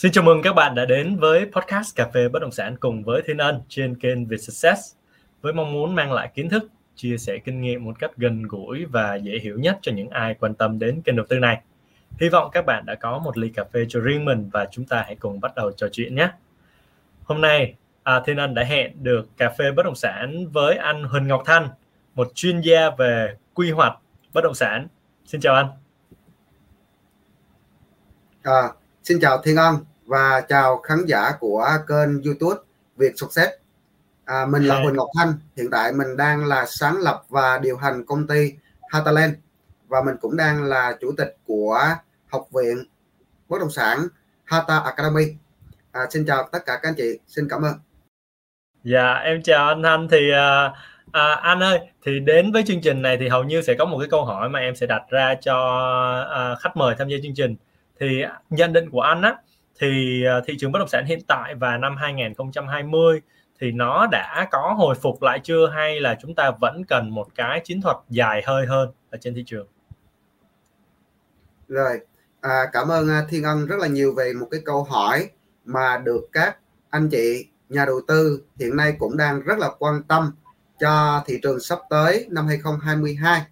Xin chào mừng các bạn đã đến với podcast Cà phê Bất động sản cùng với Thiên Ân trên kênh Việt Success với mong muốn mang lại kiến thức, chia sẻ kinh nghiệm một cách gần gũi và dễ hiểu nhất cho những ai quan tâm đến kênh đầu tư này. Hy vọng các bạn đã có một ly cà phê cho riêng mình và chúng ta hãy cùng bắt đầu trò chuyện nhé. Hôm nay, à, Thiên Ân đã hẹn được cà phê bất động sản với anh Huỳnh Ngọc Thanh, một chuyên gia về quy hoạch bất động sản. Xin chào anh. À, xin chào Thiên Ân và chào khán giả của kênh YouTube Việt Success. À, mình là Huỳnh Ngọc Thanh. Hiện tại mình đang là sáng lập và điều hành công ty Hataland và mình cũng đang là chủ tịch của học viện bất động sản Hata Academy. À, xin chào tất cả các anh chị. Xin cảm ơn. Dạ em chào anh Thanh thì uh, à, anh ơi thì đến với chương trình này thì hầu như sẽ có một cái câu hỏi mà em sẽ đặt ra cho uh, khách mời tham gia chương trình thì nhận định của anh á thì à, thị trường bất động sản hiện tại và năm 2020 thì nó đã có hồi phục lại chưa? Hay là chúng ta vẫn cần một cái chiến thuật dài hơi hơn ở trên thị trường? Rồi à, cảm ơn à, Thiên Ân rất là nhiều về một cái câu hỏi mà được các anh chị nhà đầu tư hiện nay cũng đang rất là quan tâm cho thị trường sắp tới năm 2022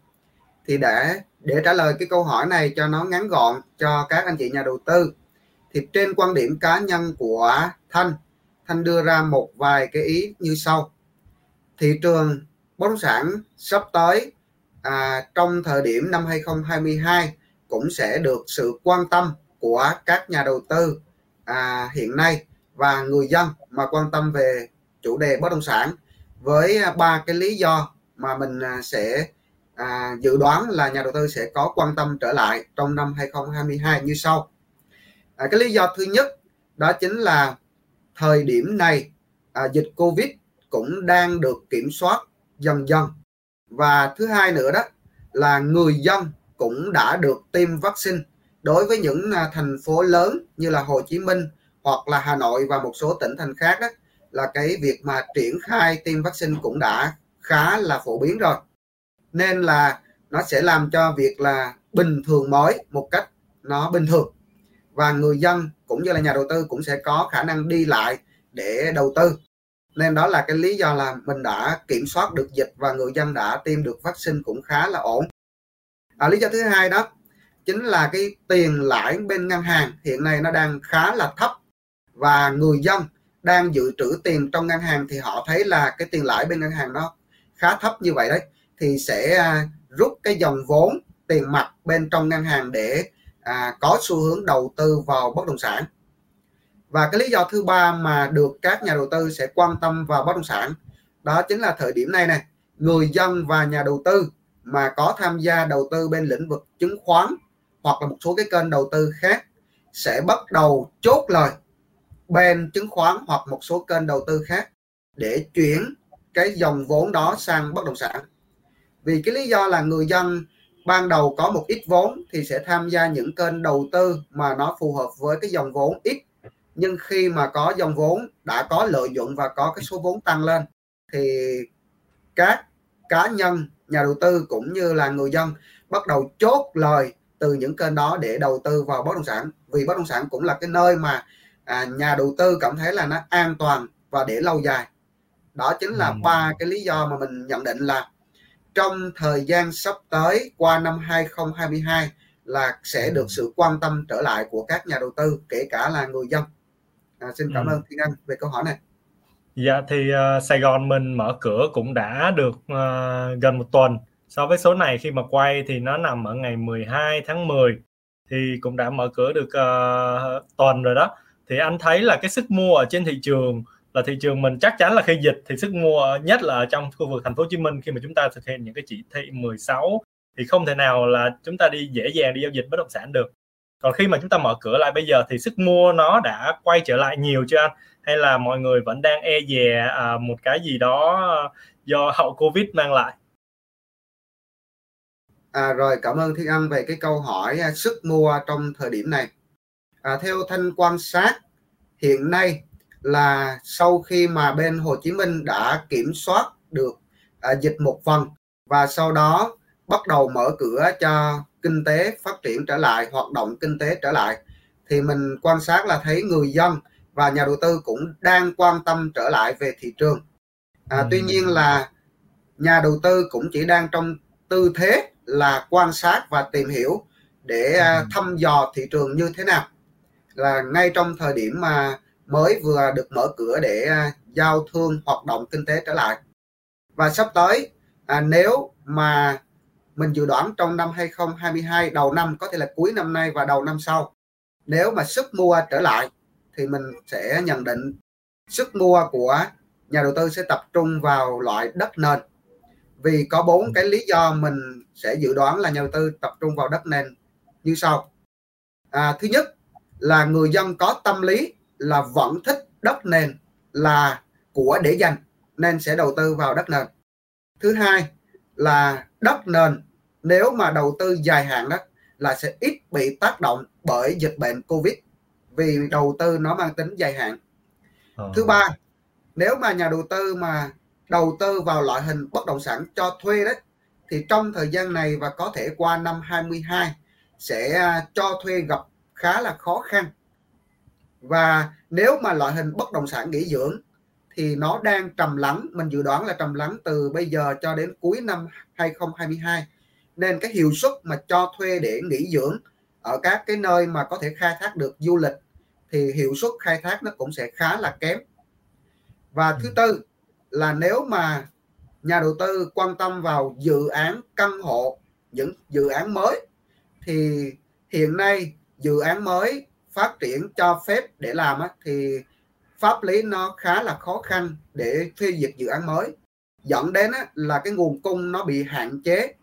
thì để để trả lời cái câu hỏi này cho nó ngắn gọn cho các anh chị nhà đầu tư thì trên quan điểm cá nhân của Thanh Thanh đưa ra một vài cái ý như sau thị trường bất động sản sắp tới à, trong thời điểm năm 2022 cũng sẽ được sự quan tâm của các nhà đầu tư à, hiện nay và người dân mà quan tâm về chủ đề bất động sản với ba cái lý do mà mình à, sẽ à, dự đoán là nhà đầu tư sẽ có quan tâm trở lại trong năm 2022 như sau. À, cái lý do thứ nhất đó chính là thời điểm này à, dịch Covid cũng đang được kiểm soát dần dần. Và thứ hai nữa đó là người dân cũng đã được tiêm vaccine. Đối với những à, thành phố lớn như là Hồ Chí Minh hoặc là Hà Nội và một số tỉnh thành khác đó là cái việc mà triển khai tiêm vaccine cũng đã khá là phổ biến rồi. Nên là nó sẽ làm cho việc là bình thường mới một cách nó bình thường và người dân cũng như là nhà đầu tư cũng sẽ có khả năng đi lại để đầu tư. Nên đó là cái lý do là mình đã kiểm soát được dịch và người dân đã tiêm được vaccine cũng khá là ổn. À, lý do thứ hai đó chính là cái tiền lãi bên ngân hàng hiện nay nó đang khá là thấp. Và người dân đang dự trữ tiền trong ngân hàng thì họ thấy là cái tiền lãi bên ngân hàng nó khá thấp như vậy đấy. Thì sẽ à, rút cái dòng vốn tiền mặt bên trong ngân hàng để à, có xu hướng đầu tư vào bất động sản. Và cái lý do thứ ba mà được các nhà đầu tư sẽ quan tâm vào bất động sản đó chính là thời điểm này này người dân và nhà đầu tư mà có tham gia đầu tư bên lĩnh vực chứng khoán hoặc là một số cái kênh đầu tư khác sẽ bắt đầu chốt lời bên chứng khoán hoặc một số kênh đầu tư khác để chuyển cái dòng vốn đó sang bất động sản. Vì cái lý do là người dân ban đầu có một ít vốn thì sẽ tham gia những kênh đầu tư mà nó phù hợp với cái dòng vốn ít. Nhưng khi mà có dòng vốn đã có lợi nhuận và có cái số vốn tăng lên thì các cá nhân nhà đầu tư cũng như là người dân bắt đầu chốt lời từ những kênh đó để đầu tư vào bất động sản. Vì bất động sản cũng là cái nơi mà à, nhà đầu tư cảm thấy là nó an toàn và để lâu dài. Đó chính là ba cái lý do mà mình nhận định là trong thời gian sắp tới qua năm 2022 là sẽ được sự quan tâm trở lại của các nhà đầu tư kể cả là người dân. À, xin cảm ừ. ơn Thiên Anh về câu hỏi này. Dạ thì uh, Sài Gòn mình mở cửa cũng đã được uh, gần một tuần. So với số này khi mà quay thì nó nằm ở ngày 12 tháng 10 thì cũng đã mở cửa được uh, tuần rồi đó. Thì anh thấy là cái sức mua ở trên thị trường là thị trường mình chắc chắn là khi dịch thì sức mua nhất là ở trong khu vực thành phố Hồ Chí Minh khi mà chúng ta thực hiện những cái chỉ thị 16 thì không thể nào là chúng ta đi dễ dàng đi giao dịch bất động sản được. Còn khi mà chúng ta mở cửa lại bây giờ thì sức mua nó đã quay trở lại nhiều chưa anh? Hay là mọi người vẫn đang e dè à, một cái gì đó ờ, do hậu covid mang lại? À, rồi cảm ơn thiên ân về cái câu hỏi à, sức mua trong thời điểm này. À, theo thanh quan sát hiện nay là sau khi mà bên Hồ Chí Minh đã kiểm soát được à, dịch một phần và sau đó bắt đầu mở cửa cho kinh tế phát triển trở lại hoạt động kinh tế trở lại thì mình quan sát là thấy người dân và nhà đầu tư cũng đang quan tâm trở lại về thị trường à, ừ. tuy nhiên là nhà đầu tư cũng chỉ đang trong tư thế là quan sát và tìm hiểu để à, ừ. thăm dò thị trường như thế nào là ngay trong thời điểm mà mới vừa được mở cửa để à, giao thương hoạt động kinh tế trở lại. Và sắp tới à, nếu mà mình dự đoán trong năm 2022 đầu năm có thể là cuối năm nay và đầu năm sau nếu mà sức mua trở lại thì mình sẽ nhận định sức mua của nhà đầu tư sẽ tập trung vào loại đất nền. Vì có bốn cái lý do mình sẽ dự đoán là nhà đầu tư tập trung vào đất nền như sau. À, thứ nhất là người dân có tâm lý là vẫn thích đất nền là của để dành nên sẽ đầu tư vào đất nền. Thứ hai là đất nền nếu mà đầu tư dài hạn đó là sẽ ít bị tác động bởi dịch bệnh covid vì đầu tư nó mang tính dài hạn. Ờ. thứ ba nếu mà nhà đầu tư mà đầu tư vào loại hình bất động sản cho thuê đấy thì trong thời gian này và có thể qua năm 22 sẽ à, cho thuê gặp khá là khó khăn và nếu mà loại hình bất động sản nghỉ dưỡng thì nó đang trầm lắng mình dự đoán là trầm lắng từ bây giờ cho đến cuối năm 2022 nên cái hiệu suất mà cho thuê để nghỉ dưỡng ở các cái nơi mà có thể khai thác được du lịch thì hiệu suất khai thác nó cũng sẽ khá là kém và thứ ừ. tư là nếu mà nhà đầu tư quan tâm vào dự án căn hộ những dự án mới thì hiện nay dự án mới phát triển cho phép để làm á, thì pháp lý nó khá là khó khăn để phê duyệt dự án mới. Dẫn đến á, là cái nguồn cung nó bị hạn chế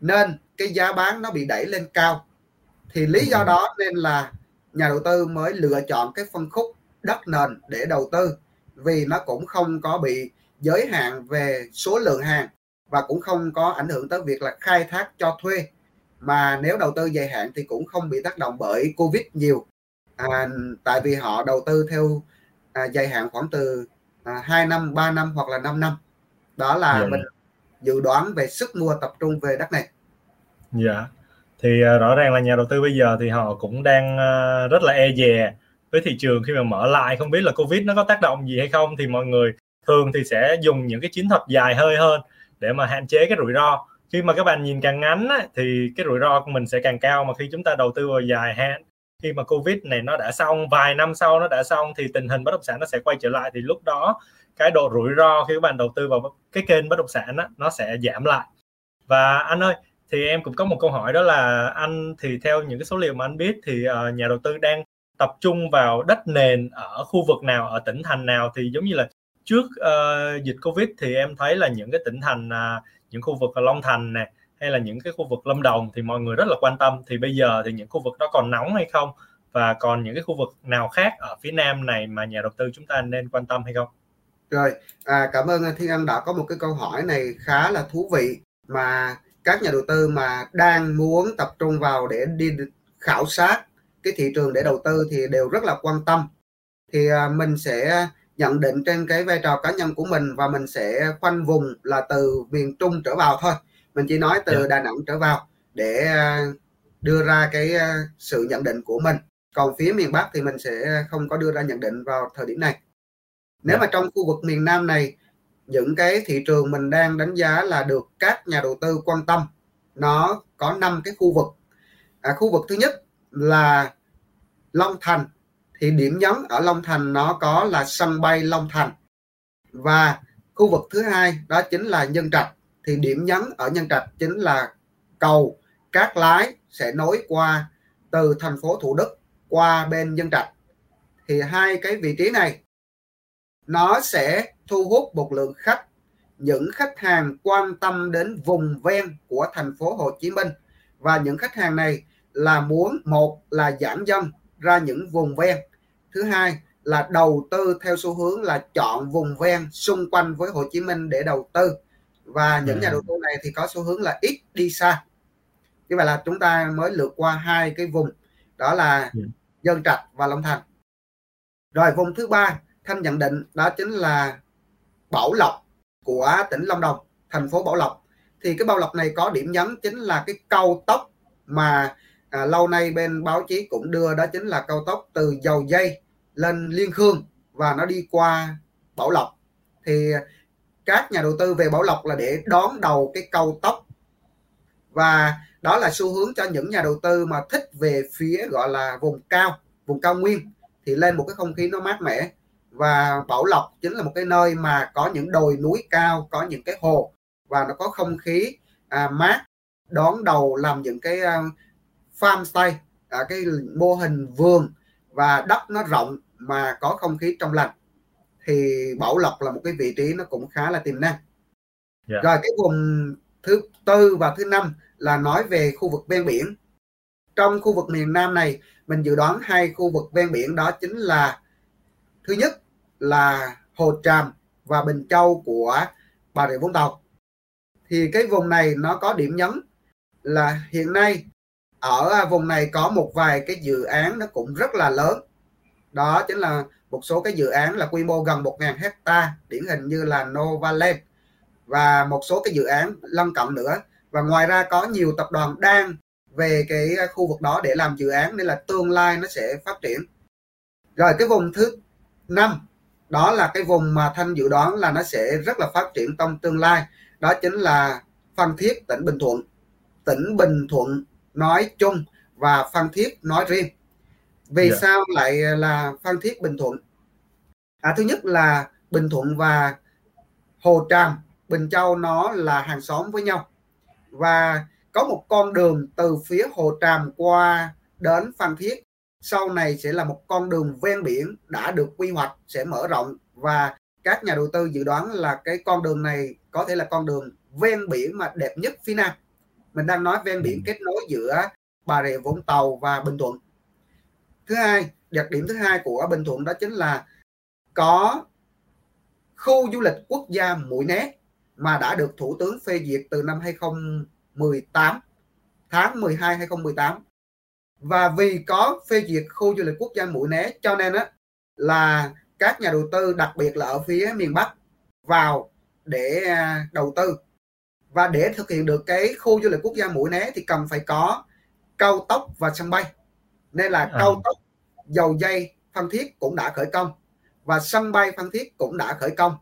nên cái giá bán nó bị đẩy lên cao. Thì lý do đó nên là nhà đầu tư mới lựa chọn cái phân khúc đất nền để đầu tư vì nó cũng không có bị giới hạn về số lượng hàng và cũng không có ảnh hưởng tới việc là khai thác cho thuê. Mà nếu đầu tư dài hạn thì cũng không bị tác động bởi covid nhiều à, tại vì họ đầu tư theo à, dài hạn khoảng từ à, 2 năm 3 năm hoặc là 5 năm. Đó là yeah. Dạ. mình dự đoán về sức mua tập trung về đất này. Dạ. Thì uh, rõ ràng là nhà đầu tư bây giờ thì họ cũng đang uh, rất là e dè với thị trường khi mà mở lại. Không biết là covid nó có tác động gì hay không thì mọi người thường thì sẽ dùng những cái chiến thuật dài hơi hơn để mà hạn chế cái rủi ro. Khi mà các bạn nhìn càng ngắn á, thì cái rủi ro của mình sẽ càng cao. Mà khi chúng ta đầu tư vào dài hạn khi mà covid này nó đã xong vài năm sau nó đã xong thì tình hình bất động sản nó sẽ quay trở lại. Thì lúc đó cái độ rủi ro khi các bạn đầu tư vào cái kênh bất động sản đó, nó sẽ giảm lại. Và anh ơi thì em cũng có một câu hỏi đó là anh thì theo những cái số liệu mà anh biết thì uh, nhà đầu tư đang tập trung vào đất nền ở khu vực nào ở tỉnh thành nào? Thì giống như là trước uh, dịch covid thì em thấy là những cái tỉnh thành uh, những khu vực Long Thành này hay là những cái khu vực Lâm Đồng thì mọi người rất là quan tâm. Thì bây giờ thì những khu vực đó còn nóng hay không? Và còn những cái khu vực nào khác ở phía Nam này mà nhà đầu tư chúng ta nên quan tâm hay không? Rồi, à, cảm ơn Thiên Anh đã có một cái câu hỏi này khá là thú vị mà các nhà đầu tư mà đang muốn tập trung vào để đi khảo sát cái thị trường để đầu tư thì đều rất là quan tâm. Thì à, mình sẽ nhận định trên cái vai trò cá nhân của mình và mình sẽ khoanh vùng là từ miền Trung trở vào thôi mình chỉ nói từ yeah. Dạ. Đà Nẵng trở vào để à, đưa ra cái à, sự nhận định của mình còn phía miền Bắc thì mình sẽ không có đưa ra nhận định vào thời điểm này nếu. Dạ. mà trong khu vực miền Nam này những cái thị trường mình đang đánh giá là được các nhà đầu tư quan tâm nó có 5 cái khu vực à, khu vực thứ nhất là Long Thành thì điểm nhấn ở Long Thành nó có là sân bay Long Thành và khu vực thứ hai đó chính là Nhân Trạch thì điểm nhấn ở Nhân Trạch chính là cầu Cát Lái sẽ nối qua từ thành phố Thủ Đức qua bên Nhân Trạch. Thì hai cái vị trí này, nó sẽ thu hút một lượng khách, những khách hàng quan tâm đến vùng ven của thành phố Hồ Chí Minh. Và những khách hàng này là muốn, một là giảm dân ra những vùng ven, thứ hai là đầu tư theo xu hướng là chọn vùng ven xung quanh với Hồ Chí Minh để đầu tư và những nhà đầu tư này thì có xu hướng là ít đi xa. Như vậy là chúng ta mới lượt qua hai cái vùng đó là Dân Trạch và Long Thành. Rồi vùng thứ ba Thanh nhận định đó chính là Bảo Lộc của tỉnh Long Đồng thành phố Bảo Lộc. Thì cái Bảo Lộc này có điểm nhấn chính là cái cao tốc mà à, lâu nay bên báo chí cũng đưa đó chính là cao tốc từ dầu dây lên liên khương và nó đi qua bảo lộc. Thì các nhà đầu tư về bảo lộc là để đón đầu cái câu tốc. Và đó là xu hướng cho những nhà đầu tư mà thích về phía gọi là vùng cao vùng cao nguyên thì lên một cái không khí nó mát mẻ. Và Bảo Lộc chính là một cái nơi mà có những đồi núi cao có những cái hồ và nó có không khí à, mát đón đầu làm những cái à, farm stay à, cái mô hình vườn và đất nó rộng mà có không khí trong lành thì Bảo Lộc là một cái vị trí nó cũng khá là tiềm năng yeah. Dạ. rồi cái vùng thứ tư và thứ năm là nói về khu vực ven biển trong khu vực miền Nam này mình dự đoán hai khu vực ven biển đó chính là thứ nhất là Hồ Tràm và Bình Châu của Bà Rịa Vũng Tàu thì cái vùng này nó có điểm nhấn là hiện nay ở vùng này có một vài cái dự án nó cũng rất là lớn đó chính là một số cái dự án là quy mô gần 1.000 hecta điển hình như là Novaland và một số cái dự án lân cận nữa. Và ngoài ra có nhiều tập đoàn đang về cái khu vực đó để làm dự án nên là tương lai nó sẽ phát triển. Rồi cái vùng thứ năm đó là cái vùng mà thanh dự đoán là nó sẽ rất là phát triển trong tương lai. Đó chính là Phan Thiết tỉnh Bình Thuận. Tỉnh Bình Thuận nói chung và Phan Thiết nói riêng. Vì yeah. Dạ. sao lại là Phan Thiết Bình Thuận à, thứ nhất là Bình Thuận và Hồ Tràm. Bình Châu nó là hàng xóm với nhau. Và có một con đường từ phía Hồ Tràm qua đến Phan Thiết. Sau này sẽ là một con đường ven biển đã được quy hoạch sẽ mở rộng. Và các nhà đầu tư dự đoán là cái con đường này có thể là con đường ven biển mà đẹp nhất phía Nam. Mình đang nói ven biển ừ. kết nối giữa Bà Rịa Vũng Tàu và Bình Thuận. Thứ hai đặc điểm thứ hai của Bình Thuận đó chính là có khu du lịch quốc gia Mũi Né mà đã được Thủ tướng phê duyệt từ năm 2018 tháng 12 2018 và vì có phê duyệt khu du lịch quốc gia Mũi Né cho nên á là các nhà đầu tư đặc biệt là ở phía miền Bắc vào để à, đầu tư. Và để thực hiện được cái khu du lịch quốc gia Mũi Né thì cần phải có cao tốc và sân bay. Nên là à. cao tốc dầu dây Phan Thiết cũng đã khởi công và sân bay Phan Thiết cũng đã khởi công.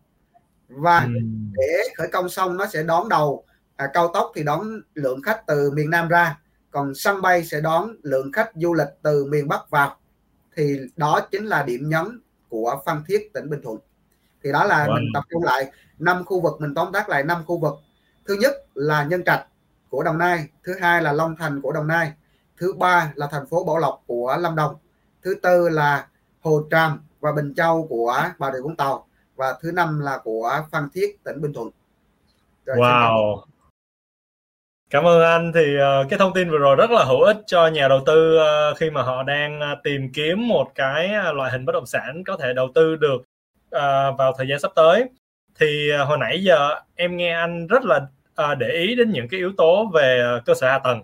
Và ừ. để khởi công xong nó sẽ đón đầu à, cao tốc thì đón lượng khách từ miền Nam ra. Còn sân bay sẽ đón lượng khách du lịch từ miền Bắc vào. Thì đó chính là điểm nhấn của Phan Thiết tỉnh Bình Thuận. Thì đó là wow. mình tập trung lại năm khu vực mình tóm tắt lại năm khu vực. Thứ nhất là Nhân Trạch của Đồng Nai thứ hai là Long Thành của Đồng Nai thứ ba là thành phố Bảo Lộc của Lâm Đồng thứ tư là Hồ Tràm và Bình Châu của Bà Rịa Vũng Tàu. Và thứ năm là của Phan Thiết tỉnh Bình Thuận. Rồi, wow. Cảm ơn anh. Thì uh, cái thông tin vừa rồi rất là hữu ích cho nhà đầu tư uh, khi mà họ đang uh, tìm kiếm một cái loại hình bất động sản có thể đầu tư được uh, vào thời gian sắp tới. Thì uh, hồi nãy giờ em nghe anh rất là uh, để ý đến những cái yếu tố về uh, cơ sở hạ tầng.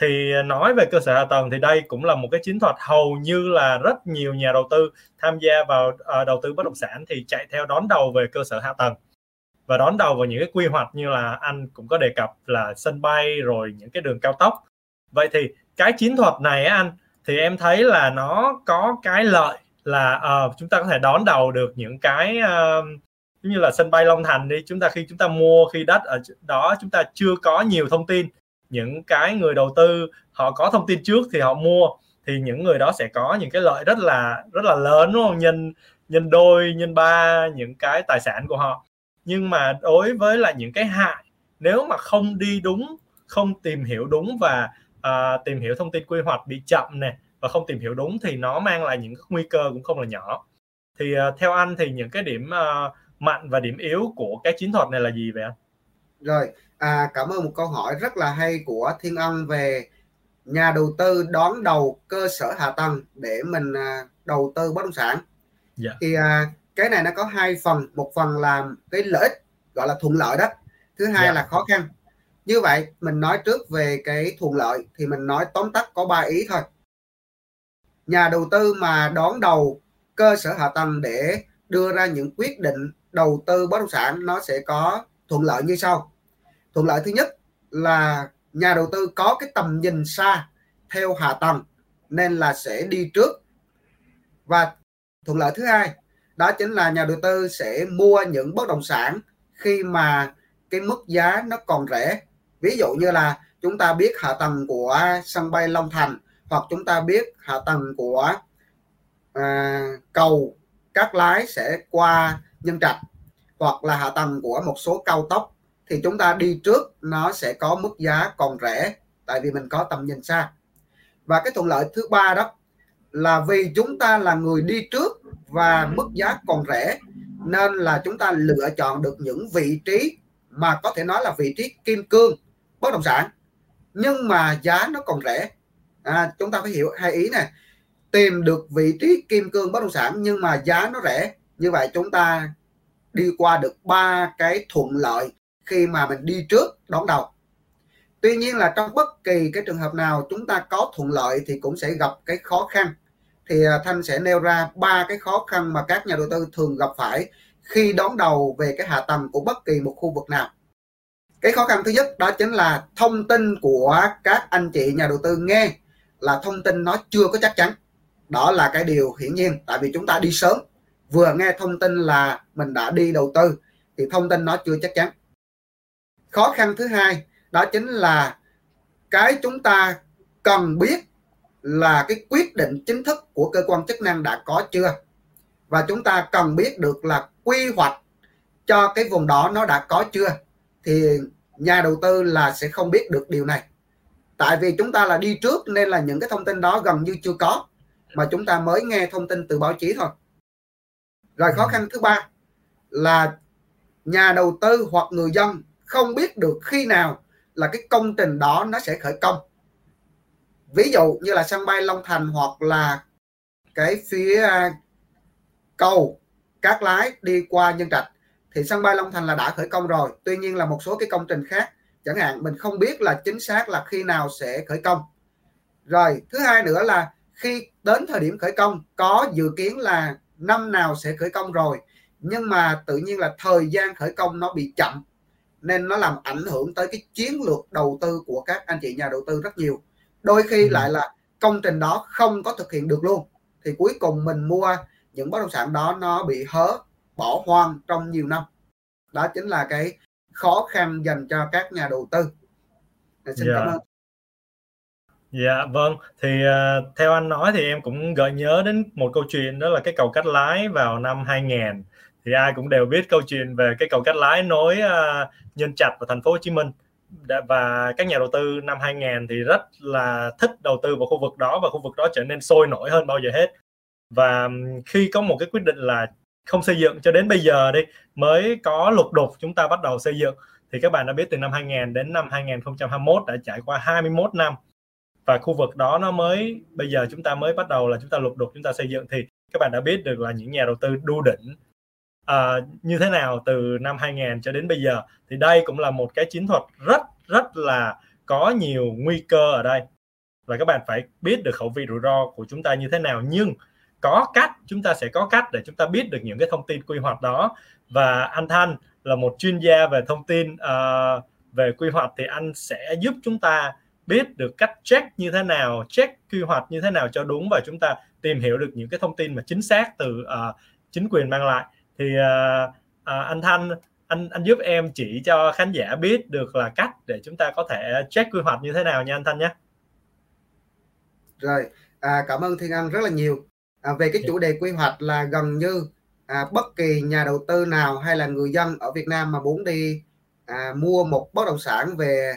Thì à, nói về cơ sở hạ tầng thì đây cũng là một cái chiến thuật hầu như là rất nhiều nhà đầu tư tham gia vào uh, đầu tư bất động sản thì chạy theo đón đầu về cơ sở hạ tầng. Và đón đầu vào những cái quy hoạch như là anh cũng có đề cập là sân bay rồi những cái đường cao tốc. Vậy thì cái chiến thuật này anh thì em thấy là nó có cái lợi là uh, chúng ta có thể đón đầu được những cái uh, như là sân bay Long Thành đi chúng ta khi chúng ta mua khi đất ở đó chúng ta chưa có nhiều thông tin những cái người đầu tư họ có thông tin trước thì họ mua thì những người đó sẽ có những cái lợi rất là rất là lớn đúng không? Nhân nhân đôi nhân ba những cái tài sản của họ. Nhưng mà đối với là những cái hại nếu mà không đi đúng không tìm hiểu đúng và uh, tìm hiểu thông tin quy hoạch bị chậm nè và không tìm hiểu đúng thì nó mang lại những nguy cơ cũng không là nhỏ. Thì uh, theo anh thì những cái điểm uh, mạnh và điểm yếu của cái chiến thuật này là gì vậy anh? Rồi, à, cảm ơn một câu hỏi rất là hay của Thiên Ân về nhà đầu tư đón đầu cơ sở hạ tầng để mình à, đầu tư bất động sản. Dạ. Thì à, cái này nó có hai phần một phần là cái lợi ích gọi là thuận lợi đó thứ hai yeah. Dạ. là khó khăn như vậy mình nói trước về cái thuận lợi thì mình nói tóm tắt có ba ý thôi nhà đầu tư mà đón đầu cơ sở hạ tầng để đưa ra những quyết định đầu tư bất động sản nó sẽ có thuận lợi như sau thuận lợi thứ nhất là nhà đầu tư có cái tầm nhìn xa theo hạ tầng nên là sẽ đi trước. Và thuận lợi thứ hai đó chính là nhà đầu tư sẽ mua những bất động sản khi mà cái mức giá nó còn rẻ. Ví dụ như là chúng ta biết hạ tầng của sân bay Long Thành hoặc chúng ta biết hạ tầng của à, cầu các Lái sẽ qua Nhân Trạch hoặc là hạ tầng của một số cao tốc thì chúng ta đi trước nó sẽ có mức giá còn rẻ tại vì mình có tầm nhìn xa. Và cái thuận lợi thứ ba đó là vì chúng ta là người đi trước và mức giá còn rẻ nên là chúng ta lựa chọn được những vị trí mà có thể nói là vị trí kim cương bất động sản. Nhưng mà giá nó còn rẻ. À, chúng ta phải hiểu hai ý này tìm được vị trí kim cương bất động sản nhưng mà giá nó rẻ. Như vậy chúng ta đi qua được ba cái thuận lợi khi mà mình đi trước đón đầu. Tuy nhiên là trong bất kỳ cái trường hợp nào chúng ta có thuận lợi thì cũng sẽ gặp cái khó khăn. Thì à, thanh sẽ nêu ra ba cái khó khăn mà các nhà đầu tư thường gặp phải khi đón đầu về cái hạ tầng của bất kỳ một khu vực nào. Cái khó khăn thứ nhất đó chính là thông tin của các anh chị nhà đầu tư nghe là thông tin nó chưa có chắc chắn. Đó là cái điều hiển nhiên, tại vì chúng ta đi sớm, vừa nghe thông tin là mình đã đi đầu tư thì thông tin nó chưa chắc chắn khó khăn thứ hai đó chính là cái chúng ta cần biết là cái quyết định chính thức của cơ quan chức năng đã có chưa? Và chúng ta cần biết được là quy hoạch cho cái vùng đó nó đã có chưa? Thì nhà đầu tư là sẽ không biết được điều này. Tại vì chúng ta là đi trước nên là những cái thông tin đó gần như chưa có mà chúng ta mới nghe thông tin từ báo chí thôi. Rồi khó khăn thứ ba là nhà đầu tư hoặc người dân không biết được khi nào là cái công trình đó nó sẽ khởi công. Ví dụ như là sân bay Long Thành hoặc là cái phía à, cầu cát lái đi qua nhân trạch, thì sân bay Long Thành là đã khởi công rồi. Tuy nhiên là một số cái công trình khác, chẳng hạn mình không biết là chính xác là khi nào sẽ khởi công. Rồi, thứ hai nữa là khi đến thời điểm khởi công, có dự kiến là năm nào sẽ khởi công rồi. Nhưng mà tự nhiên là thời gian khởi công nó bị chậm nên nó làm ảnh hưởng tới cái chiến lược đầu tư của các anh chị nhà đầu tư rất nhiều. Đôi khi ừ. lại là công trình đó không có thực hiện được luôn thì cuối cùng mình mua những bất động sản đó nó bị hớ bỏ hoang trong nhiều năm. Đó chính là cái khó khăn dành cho các nhà đầu tư. Xin yeah. cảm ơn. Dạ vâng, thì uh, theo anh nói thì em cũng gợi nhớ đến một câu chuyện đó là cái cầu cắt lái vào năm 2000 thì ai cũng đều biết câu chuyện về cái cầu cát lái nối uh, Nhân Trạch và thành phố Hồ Chí Minh. Và các nhà đầu tư năm 2000 thì rất là thích đầu tư vào khu vực đó và khu vực đó trở nên sôi nổi hơn bao giờ hết. Và khi có một cái quyết định là không xây dựng cho đến bây giờ đi mới có lục đục chúng ta bắt đầu xây dựng thì các bạn đã biết từ năm 2000 đến năm 2021 đã trải qua 21 năm. Và khu vực đó nó mới bây giờ chúng ta mới bắt đầu là chúng ta lục đục chúng ta xây dựng. Thì các bạn đã biết được là những nhà đầu tư đu đỉnh uh, như thế nào từ năm 2000 cho đến bây giờ? Thì đây cũng là một cái chiến thuật rất rất là có nhiều nguy cơ ở đây. Và các bạn phải biết được khẩu vị rủi ro của chúng ta như thế nào. Nhưng có cách chúng ta sẽ có cách để chúng ta biết được những cái thông tin quy hoạch đó. Và anh Thanh là một chuyên gia về thông tin uh, về quy hoạch thì anh sẽ giúp chúng ta biết được cách check như thế nào check quy hoạch như thế nào cho đúng và chúng ta tìm hiểu được những cái thông tin mà chính xác từ uh, chính quyền mang lại thì uh, uh, anh Thanh anh anh giúp em chỉ cho khán giả biết được là cách để chúng ta có thể check quy hoạch như thế nào nha anh Thanh nhé. Rồi, à, cảm ơn Thiên Anh rất là nhiều. À, về cái dạ. chủ đề quy hoạch là gần như à, bất kỳ nhà đầu tư nào hay là người dân ở Việt Nam mà muốn đi à, mua một bất động sản về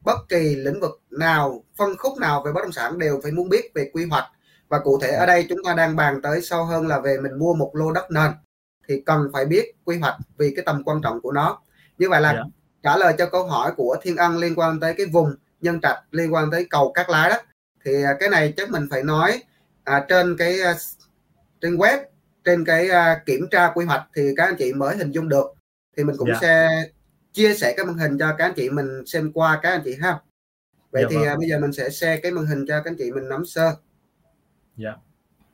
bất kỳ lĩnh vực nào, phân khúc nào về bất động sản đều phải muốn biết về quy hoạch và cụ thể ở dạ. đây chúng ta đang bàn tới sâu hơn là về mình mua một lô đất nền thì cần phải biết quy hoạch vì cái tầm quan trọng của nó như vậy là yeah. Dạ. trả lời cho câu hỏi của Thiên Ân liên quan tới cái vùng nhân trạch liên quan tới cầu Cát Lái đó thì à, cái này chắc mình phải nói à, trên cái à, trên web trên cái à, kiểm tra quy hoạch thì các anh chị mới hình dung được thì mình cũng yeah. Dạ. sẽ chia sẻ cái màn hình cho các anh chị mình xem qua các anh chị ha vậy yeah, dạ thì vâng. à, bây giờ mình sẽ share cái màn hình cho các anh chị mình nắm sơ yeah.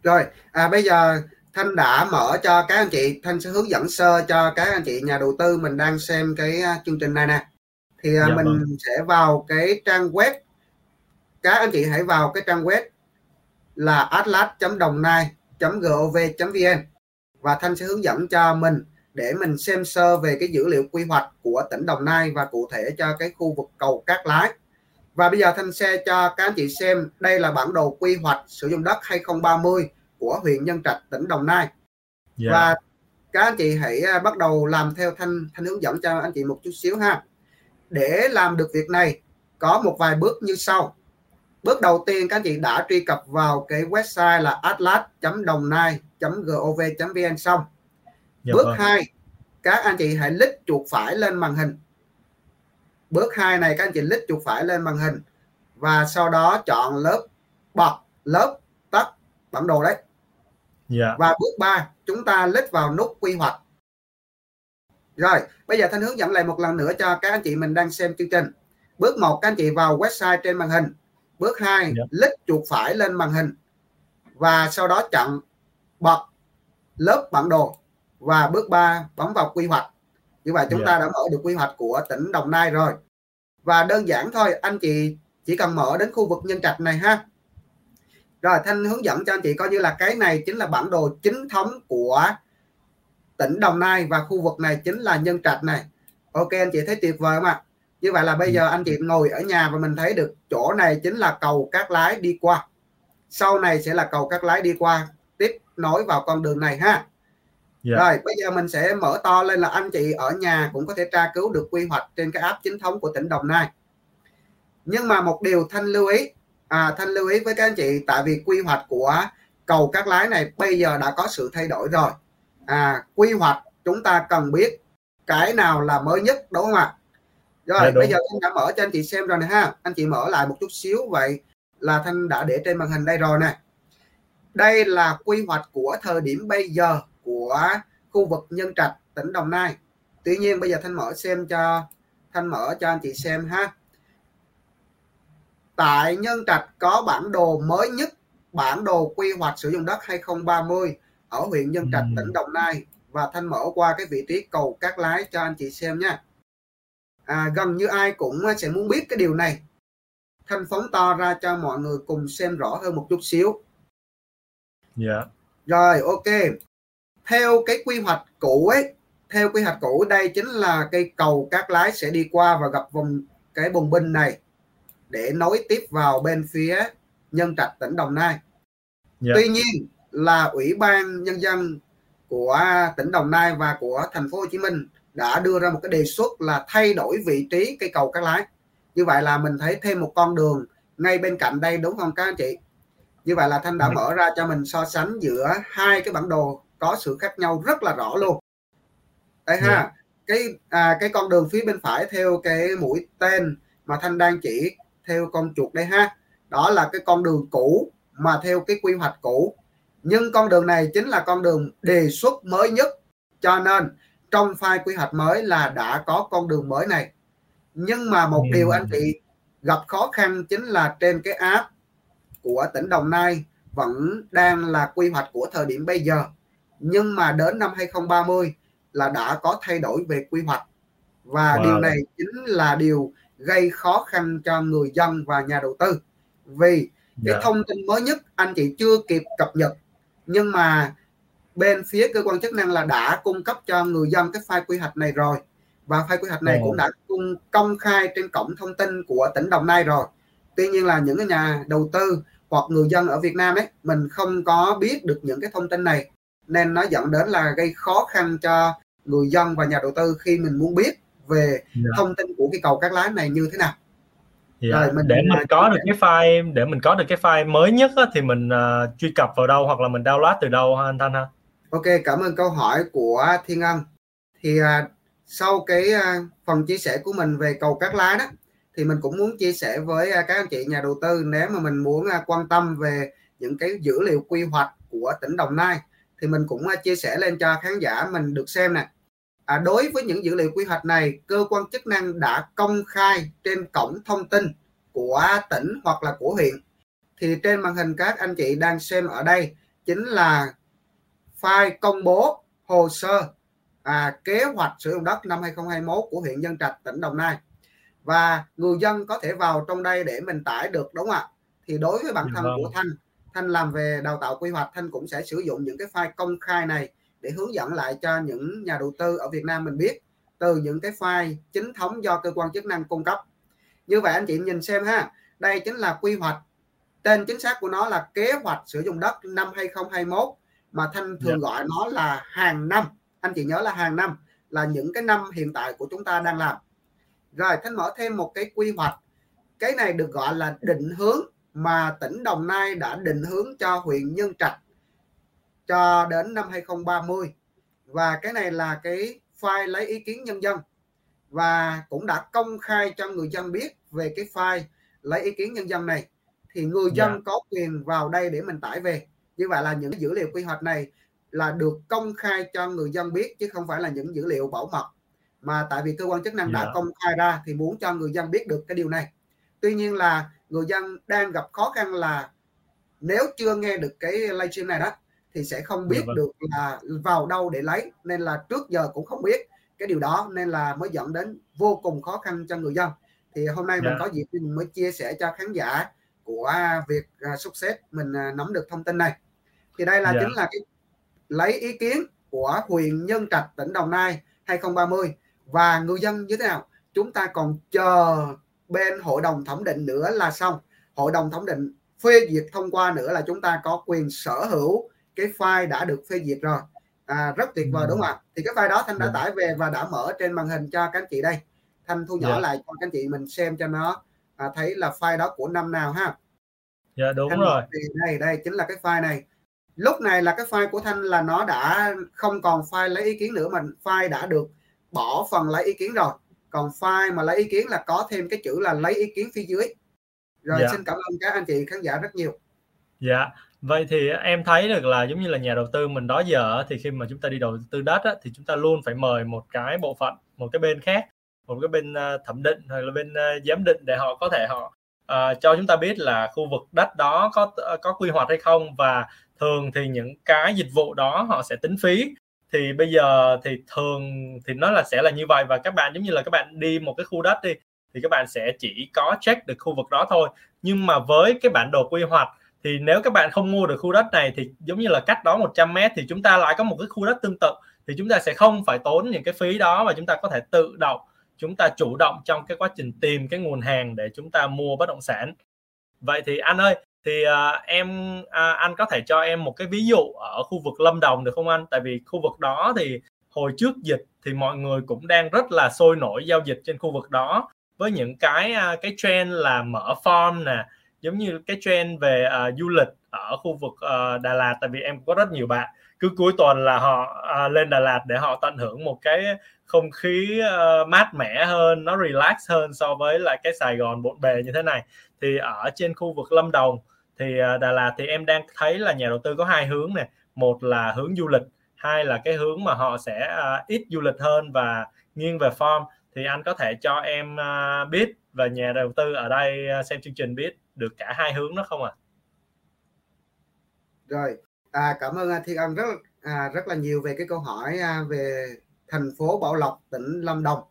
rồi à, bây giờ Thanh đã mở cho các anh chị Thanh sẽ hướng dẫn sơ cho các anh chị nhà đầu tư mình đang xem cái à, chương trình này nè thì yeah, dạ mình vâng. sẽ vào cái trang web các anh chị hãy vào cái trang web là atlas.đồng nai.gov.vn và Thanh sẽ hướng dẫn cho mình để mình xem sơ về cái dữ liệu quy hoạch của tỉnh Đồng Nai và cụ thể cho cái khu vực cầu Cát Lái. Và bây giờ Thanh sẽ cho các anh chị xem đây là bản đồ quy hoạch sử dụng đất 2030 của huyện Nhân Trạch, tỉnh Đồng Nai. Yeah. Dạ. Và các anh chị hãy à, bắt đầu làm theo Thanh Thanh hướng dẫn cho anh chị một chút xíu ha. Để làm được việc này có một vài bước như sau. Bước đầu tiên các anh chị đã truy cập vào cái website là atlas.đồng nai.gov.vn xong. Dạ bước vâng. 2 các anh chị hãy lít chuột phải lên màn hình. Bước 2 này các anh chị lít chuột phải lên màn hình và sau đó chọn lớp bật lớp tắt bản đồ đấy. Yeah. Dạ. Và bước 3 chúng ta lít vào nút quy hoạch. Rồi, bây giờ Thanh hướng dẫn lại một lần nữa cho các anh chị mình đang xem chương trình. Bước 1 các anh chị vào website trên màn hình. Bước 2 yeah. Lít chuột phải lên màn hình và sau đó chọn bật lớp bản đồ và bước 3 bấm vào quy hoạch như vậy chúng yeah. Dạ. ta đã mở được quy hoạch của tỉnh Đồng Nai rồi và đơn giản thôi anh chị chỉ cần mở đến khu vực nhân trạch này ha rồi thanh hướng dẫn cho anh chị coi như là cái này chính là bản đồ chính thống của tỉnh Đồng Nai và khu vực này chính là nhân trạch này ok anh chị thấy tuyệt vời không ạ như vậy là bây ừ. giờ anh chị ngồi ở nhà và mình thấy được chỗ này chính là cầu cát lái đi qua sau này sẽ là cầu cát lái đi qua tiếp nối vào con đường này ha Yeah. Dạ. Rồi bây giờ mình sẽ mở to lên là anh chị ở nhà cũng có thể tra cứu được quy hoạch trên cái app chính thống của tỉnh Đồng Nai. Nhưng mà một điều Thanh lưu ý, à, Thanh lưu ý với các anh chị tại vì quy hoạch của cầu Cát Lái này bây giờ đã có sự thay đổi rồi. À, quy hoạch chúng ta cần biết cái nào là mới nhất đúng không ạ? Rồi yeah, dạ, bây giờ Thanh đã mở cho anh chị xem rồi nè ha. Anh chị mở lại một chút xíu vậy là Thanh đã để trên màn hình đây rồi nè. Đây là quy hoạch của thời điểm bây giờ của khu vực Nhân Trạch tỉnh Đồng Nai Tuy nhiên bây giờ Thanh mở xem cho Thanh mở cho anh chị xem ha tại Nhân Trạch có bản đồ mới nhất bản đồ quy hoạch sử dụng đất 2030 ở huyện Nhân Trạch tỉnh Đồng Nai. Và Thanh mở qua cái vị trí cầu Cát Lái cho anh chị xem nha. À, gần như ai cũng sẽ muốn biết cái điều này. Thanh phóng to ra cho mọi người cùng xem rõ hơn một chút xíu. Dạ. Yeah. rồi ok. Theo cái quy hoạch cũ ấy theo quy hoạch cũ đây chính là cây cầu cát lái sẽ đi qua và gặp vùng cái bùng binh này để nối tiếp vào bên phía nhân trạch tỉnh đồng nai yeah. Dạ. tuy nhiên là ủy ban nhân dân của tỉnh đồng nai và của thành phố hồ chí minh đã đưa ra một cái đề xuất là thay đổi vị trí cây cầu cát lái như vậy là mình thấy thêm một con đường ngay bên cạnh đây đúng không các anh chị như vậy là thanh đã dạ. mở ra cho mình so sánh giữa hai cái bản đồ có sự khác nhau rất là rõ luôn đây ha yeah. Dạ. cái à, cái con đường phía bên phải theo cái mũi tên mà thanh đang chỉ theo con chuột đây ha. Đó là cái con đường cũ mà theo cái quy hoạch cũ. Nhưng con đường này chính là con đường đề xuất mới nhất. Cho nên trong file quy hoạch mới là đã có con đường mới này. Nhưng mà một điều anh chị gặp khó khăn chính là trên cái app của tỉnh Đồng Nai vẫn đang là quy hoạch của thời điểm bây giờ. Nhưng mà đến năm 2030 là đã có thay đổi về quy hoạch. Và wow. điều này chính là điều gây khó khăn cho người dân và nhà đầu tư vì cái yeah. Dạ. thông tin mới nhất anh chị chưa kịp cập nhật nhưng mà bên phía cơ quan chức năng là đã cung cấp cho người dân cái file quy hoạch này rồi và file quy hoạch này cũng đã cung công khai trên cổng thông tin của tỉnh Đồng Nai rồi tuy nhiên là những cái nhà đầu tư hoặc người dân ở Việt Nam ấy mình không có biết được những cái thông tin này nên nó dẫn đến là gây khó khăn cho người dân và nhà đầu tư khi mình muốn biết về yeah. Dạ. thông tin của cái cầu cát lái này như thế nào yeah. Dạ, rồi mình để mình có được cái file để mình có được cái file mới nhất á, thì mình uh, truy cập vào đâu hoặc là mình download từ đâu ha anh Thanh ha Ok cảm ơn câu hỏi của Thiên Ân thì uh, sau cái uh, phần chia sẻ của mình về cầu cát lái đó thì mình cũng muốn chia sẻ với uh, các anh chị nhà đầu tư nếu mà mình muốn uh, quan tâm về những cái dữ liệu quy hoạch của tỉnh Đồng Nai thì mình cũng chia sẻ lên cho khán giả mình được xem nè à, đối với những dữ liệu quy hoạch này cơ quan chức năng đã công khai trên cổng thông tin của tỉnh hoặc là của huyện. Thì trên màn hình các anh chị đang xem ở đây chính là file công bố hồ sơ à, kế hoạch sử dụng đất năm 2021 của huyện Nhân Trạch tỉnh Đồng Nai. Và người dân có thể vào trong đây để mình tải được đúng không ạ? Thì đối với bản thân vâng. của thanh thanh làm về đào tạo quy hoạch thanh cũng sẽ sử dụng những cái file công khai này để hướng dẫn lại cho những nhà đầu tư ở Việt Nam mình biết từ những cái file chính thống do cơ quan chức năng cung cấp. Như vậy anh chị nhìn xem ha đây chính là quy hoạch. Tên chính xác của nó là kế hoạch sử dụng đất năm 2021 mà thanh thường yeah. Dạ. gọi nó là hàng năm. Anh chị nhớ là hàng năm là những cái năm hiện tại của chúng ta đang làm. Rồi thanh mở thêm một cái quy hoạch. Cái này được gọi là định hướng mà tỉnh Đồng Nai đã định hướng cho huyện Nhân Trạch cho đến năm 2030 và cái này là cái file lấy ý kiến nhân dân và cũng đã công khai cho người dân biết về cái file lấy ý kiến nhân dân này thì người dân yeah. Dạ. có quyền vào đây để mình tải về như vậy là những dữ liệu quy hoạch này là được công khai cho người dân biết chứ không phải là những dữ liệu bảo mật mà tại vì cơ quan chức năng yeah. đã dạ. công khai ra thì muốn cho người dân biết được cái điều này tuy nhiên là người dân đang gặp khó khăn là nếu chưa nghe được cái livestream này đó thì sẽ không biết yeah. Vâng. được là vào đâu để lấy nên là trước giờ cũng không biết cái điều đó nên là mới dẫn đến vô cùng khó khăn cho người dân thì hôm nay mình dạ. có dịp mình mới chia sẻ cho khán giả của việc uh, sắp xếp mình uh, nắm được thông tin này thì đây là yeah. chính là cái lấy ý kiến của huyện Nhân Trạch tỉnh Đồng Nai 2030 và người dân như thế nào chúng ta còn chờ bên hội đồng thẩm định nữa là xong hội đồng thẩm định phê duyệt thông qua nữa là chúng ta có quyền sở hữu cái file đã được phê duyệt rồi. À, rất tuyệt vời đúng không ạ? Thì cái file đó thanh đã dạ. tải về và đã mở trên màn hình cho các anh chị đây. Thanh thu nhỏ yeah. Dạ. lại cho các anh chị mình xem cho nó à, thấy là file đó của năm nào ha? Dạ yeah, đúng thanh rồi. đây đây chính là cái file này. Lúc này là cái file của thanh là nó đã không còn file lấy ý kiến nữa mà file đã được bỏ phần lấy ý kiến rồi. Còn file mà lấy ý kiến là có thêm cái chữ là lấy ý kiến phía dưới. Rồi dạ. xin cảm ơn các anh chị khán giả rất nhiều. Dạ vậy thì em thấy được là giống như là nhà đầu tư mình đó giờ thì khi mà chúng ta đi đầu tư đất á, thì chúng ta luôn phải mời một cái bộ phận một cái bên khác một cái bên à, thẩm định hoặc là bên à, giám định để họ có thể họ uh, cho chúng ta biết là khu vực đất đó có có quy hoạch hay không. Và thường thì những cái dịch vụ đó họ sẽ tính phí. Thì bây giờ thì thường thì nó là sẽ là như vậy. Và các bạn giống như là các bạn đi một cái khu đất đi thì các bạn sẽ chỉ có check được khu vực đó thôi. Nhưng mà với cái bản đồ quy hoạch thì nếu các bạn không mua được khu đất này thì giống như là cách đó 100 mét thì chúng ta lại có một cái khu đất tương tự thì chúng ta sẽ không phải tốn những cái phí đó mà chúng ta có thể tự động chúng ta chủ động trong cái quá trình tìm cái nguồn hàng để chúng ta mua bất động sản vậy thì anh ơi thì uh, em uh, anh có thể cho em một cái ví dụ ở khu vực Lâm Đồng được không anh? Tại vì khu vực đó thì hồi trước dịch thì mọi người cũng đang rất là sôi nổi giao dịch trên khu vực đó với những cái uh, cái trend là mở farm nè, giống như cái trend về uh, du lịch ở khu vực uh, Đà Lạt tại vì em có rất nhiều bạn. Cứ cuối tuần là họ uh, lên Đà Lạt để họ tận hưởng một cái không khí uh, mát mẻ hơn, nó relax hơn so với lại cái Sài Gòn bộn bề như thế này. Thì ở trên khu vực Lâm Đồng thì uh, Đà Lạt thì em đang thấy là nhà đầu tư có hai hướng này một là hướng du lịch hai là cái hướng mà họ sẽ uh, ít du lịch hơn và nghiêng về farm. Thì anh có thể cho em uh, biết và nhà đầu tư ở đây uh, xem chương trình biết được cả hai hướng đó không ạ? À? Rồi, à, cảm ơn Thiên Ân rất à, rất là nhiều về cái câu hỏi à, về thành phố Bảo Lộc, tỉnh Lâm Đồng.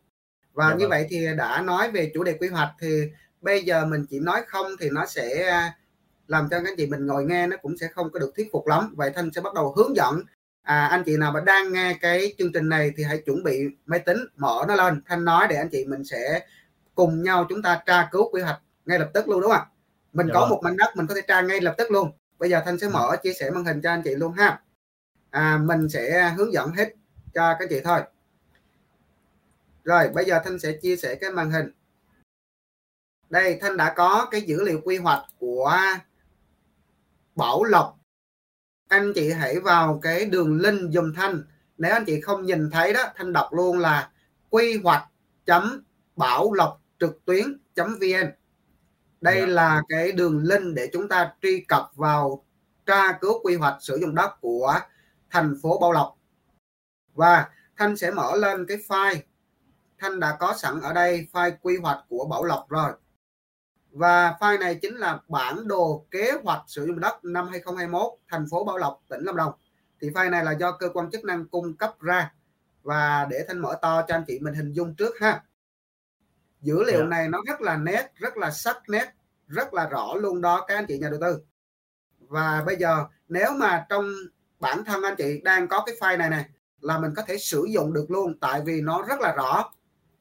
Và dạ như vâng. vậy thì đã nói về chủ đề quy hoạch thì bây giờ mình chỉ nói không thì nó sẽ làm cho các chị mình ngồi nghe nó cũng sẽ không có được thuyết phục lắm vậy thanh sẽ bắt đầu hướng dẫn à, anh chị nào mà đang nghe cái chương trình này thì hãy chuẩn bị máy tính mở nó lên thanh nói để anh chị mình sẽ cùng nhau chúng ta tra cứu quy hoạch ngay lập tức luôn đúng không ạ mình dạ có vâng. một mảnh đất mình có thể tra ngay lập tức luôn. Bây giờ thanh sẽ mở ừ. chia sẻ màn hình cho anh chị luôn ha. À, mình sẽ hướng dẫn hết cho các chị thôi. Rồi bây giờ thanh sẽ chia sẻ cái màn hình. Đây thanh đã có cái dữ liệu quy hoạch của Bảo Lộc. Anh chị hãy vào cái đường link dùm Thanh. Nếu anh chị không nhìn thấy đó Thanh đọc luôn là quy hoạch chấm bảo lộc trực tuyến chấm vn đây yeah. Dạ. là cái đường link để chúng ta truy cập vào tra cứu quy hoạch sử dụng đất của thành phố Bảo Lộc. Và Thanh sẽ mở lên cái file. Thanh đã có sẵn ở đây file quy hoạch của Bảo Lộc rồi. Và file này chính là bản đồ kế hoạch sử dụng đất năm 2021 thành phố Bảo Lộc tỉnh Lâm Đồng. Thì file này là do cơ quan chức năng cung cấp ra. Và để thanh mở to cho anh chị mình hình dung trước ha dữ liệu yeah. này nó rất là nét rất là sắc nét rất là rõ luôn đó các anh chị nhà đầu tư. Và bây giờ nếu mà trong bản thân anh chị đang có cái file này này là mình có thể sử dụng được luôn tại vì nó rất là rõ.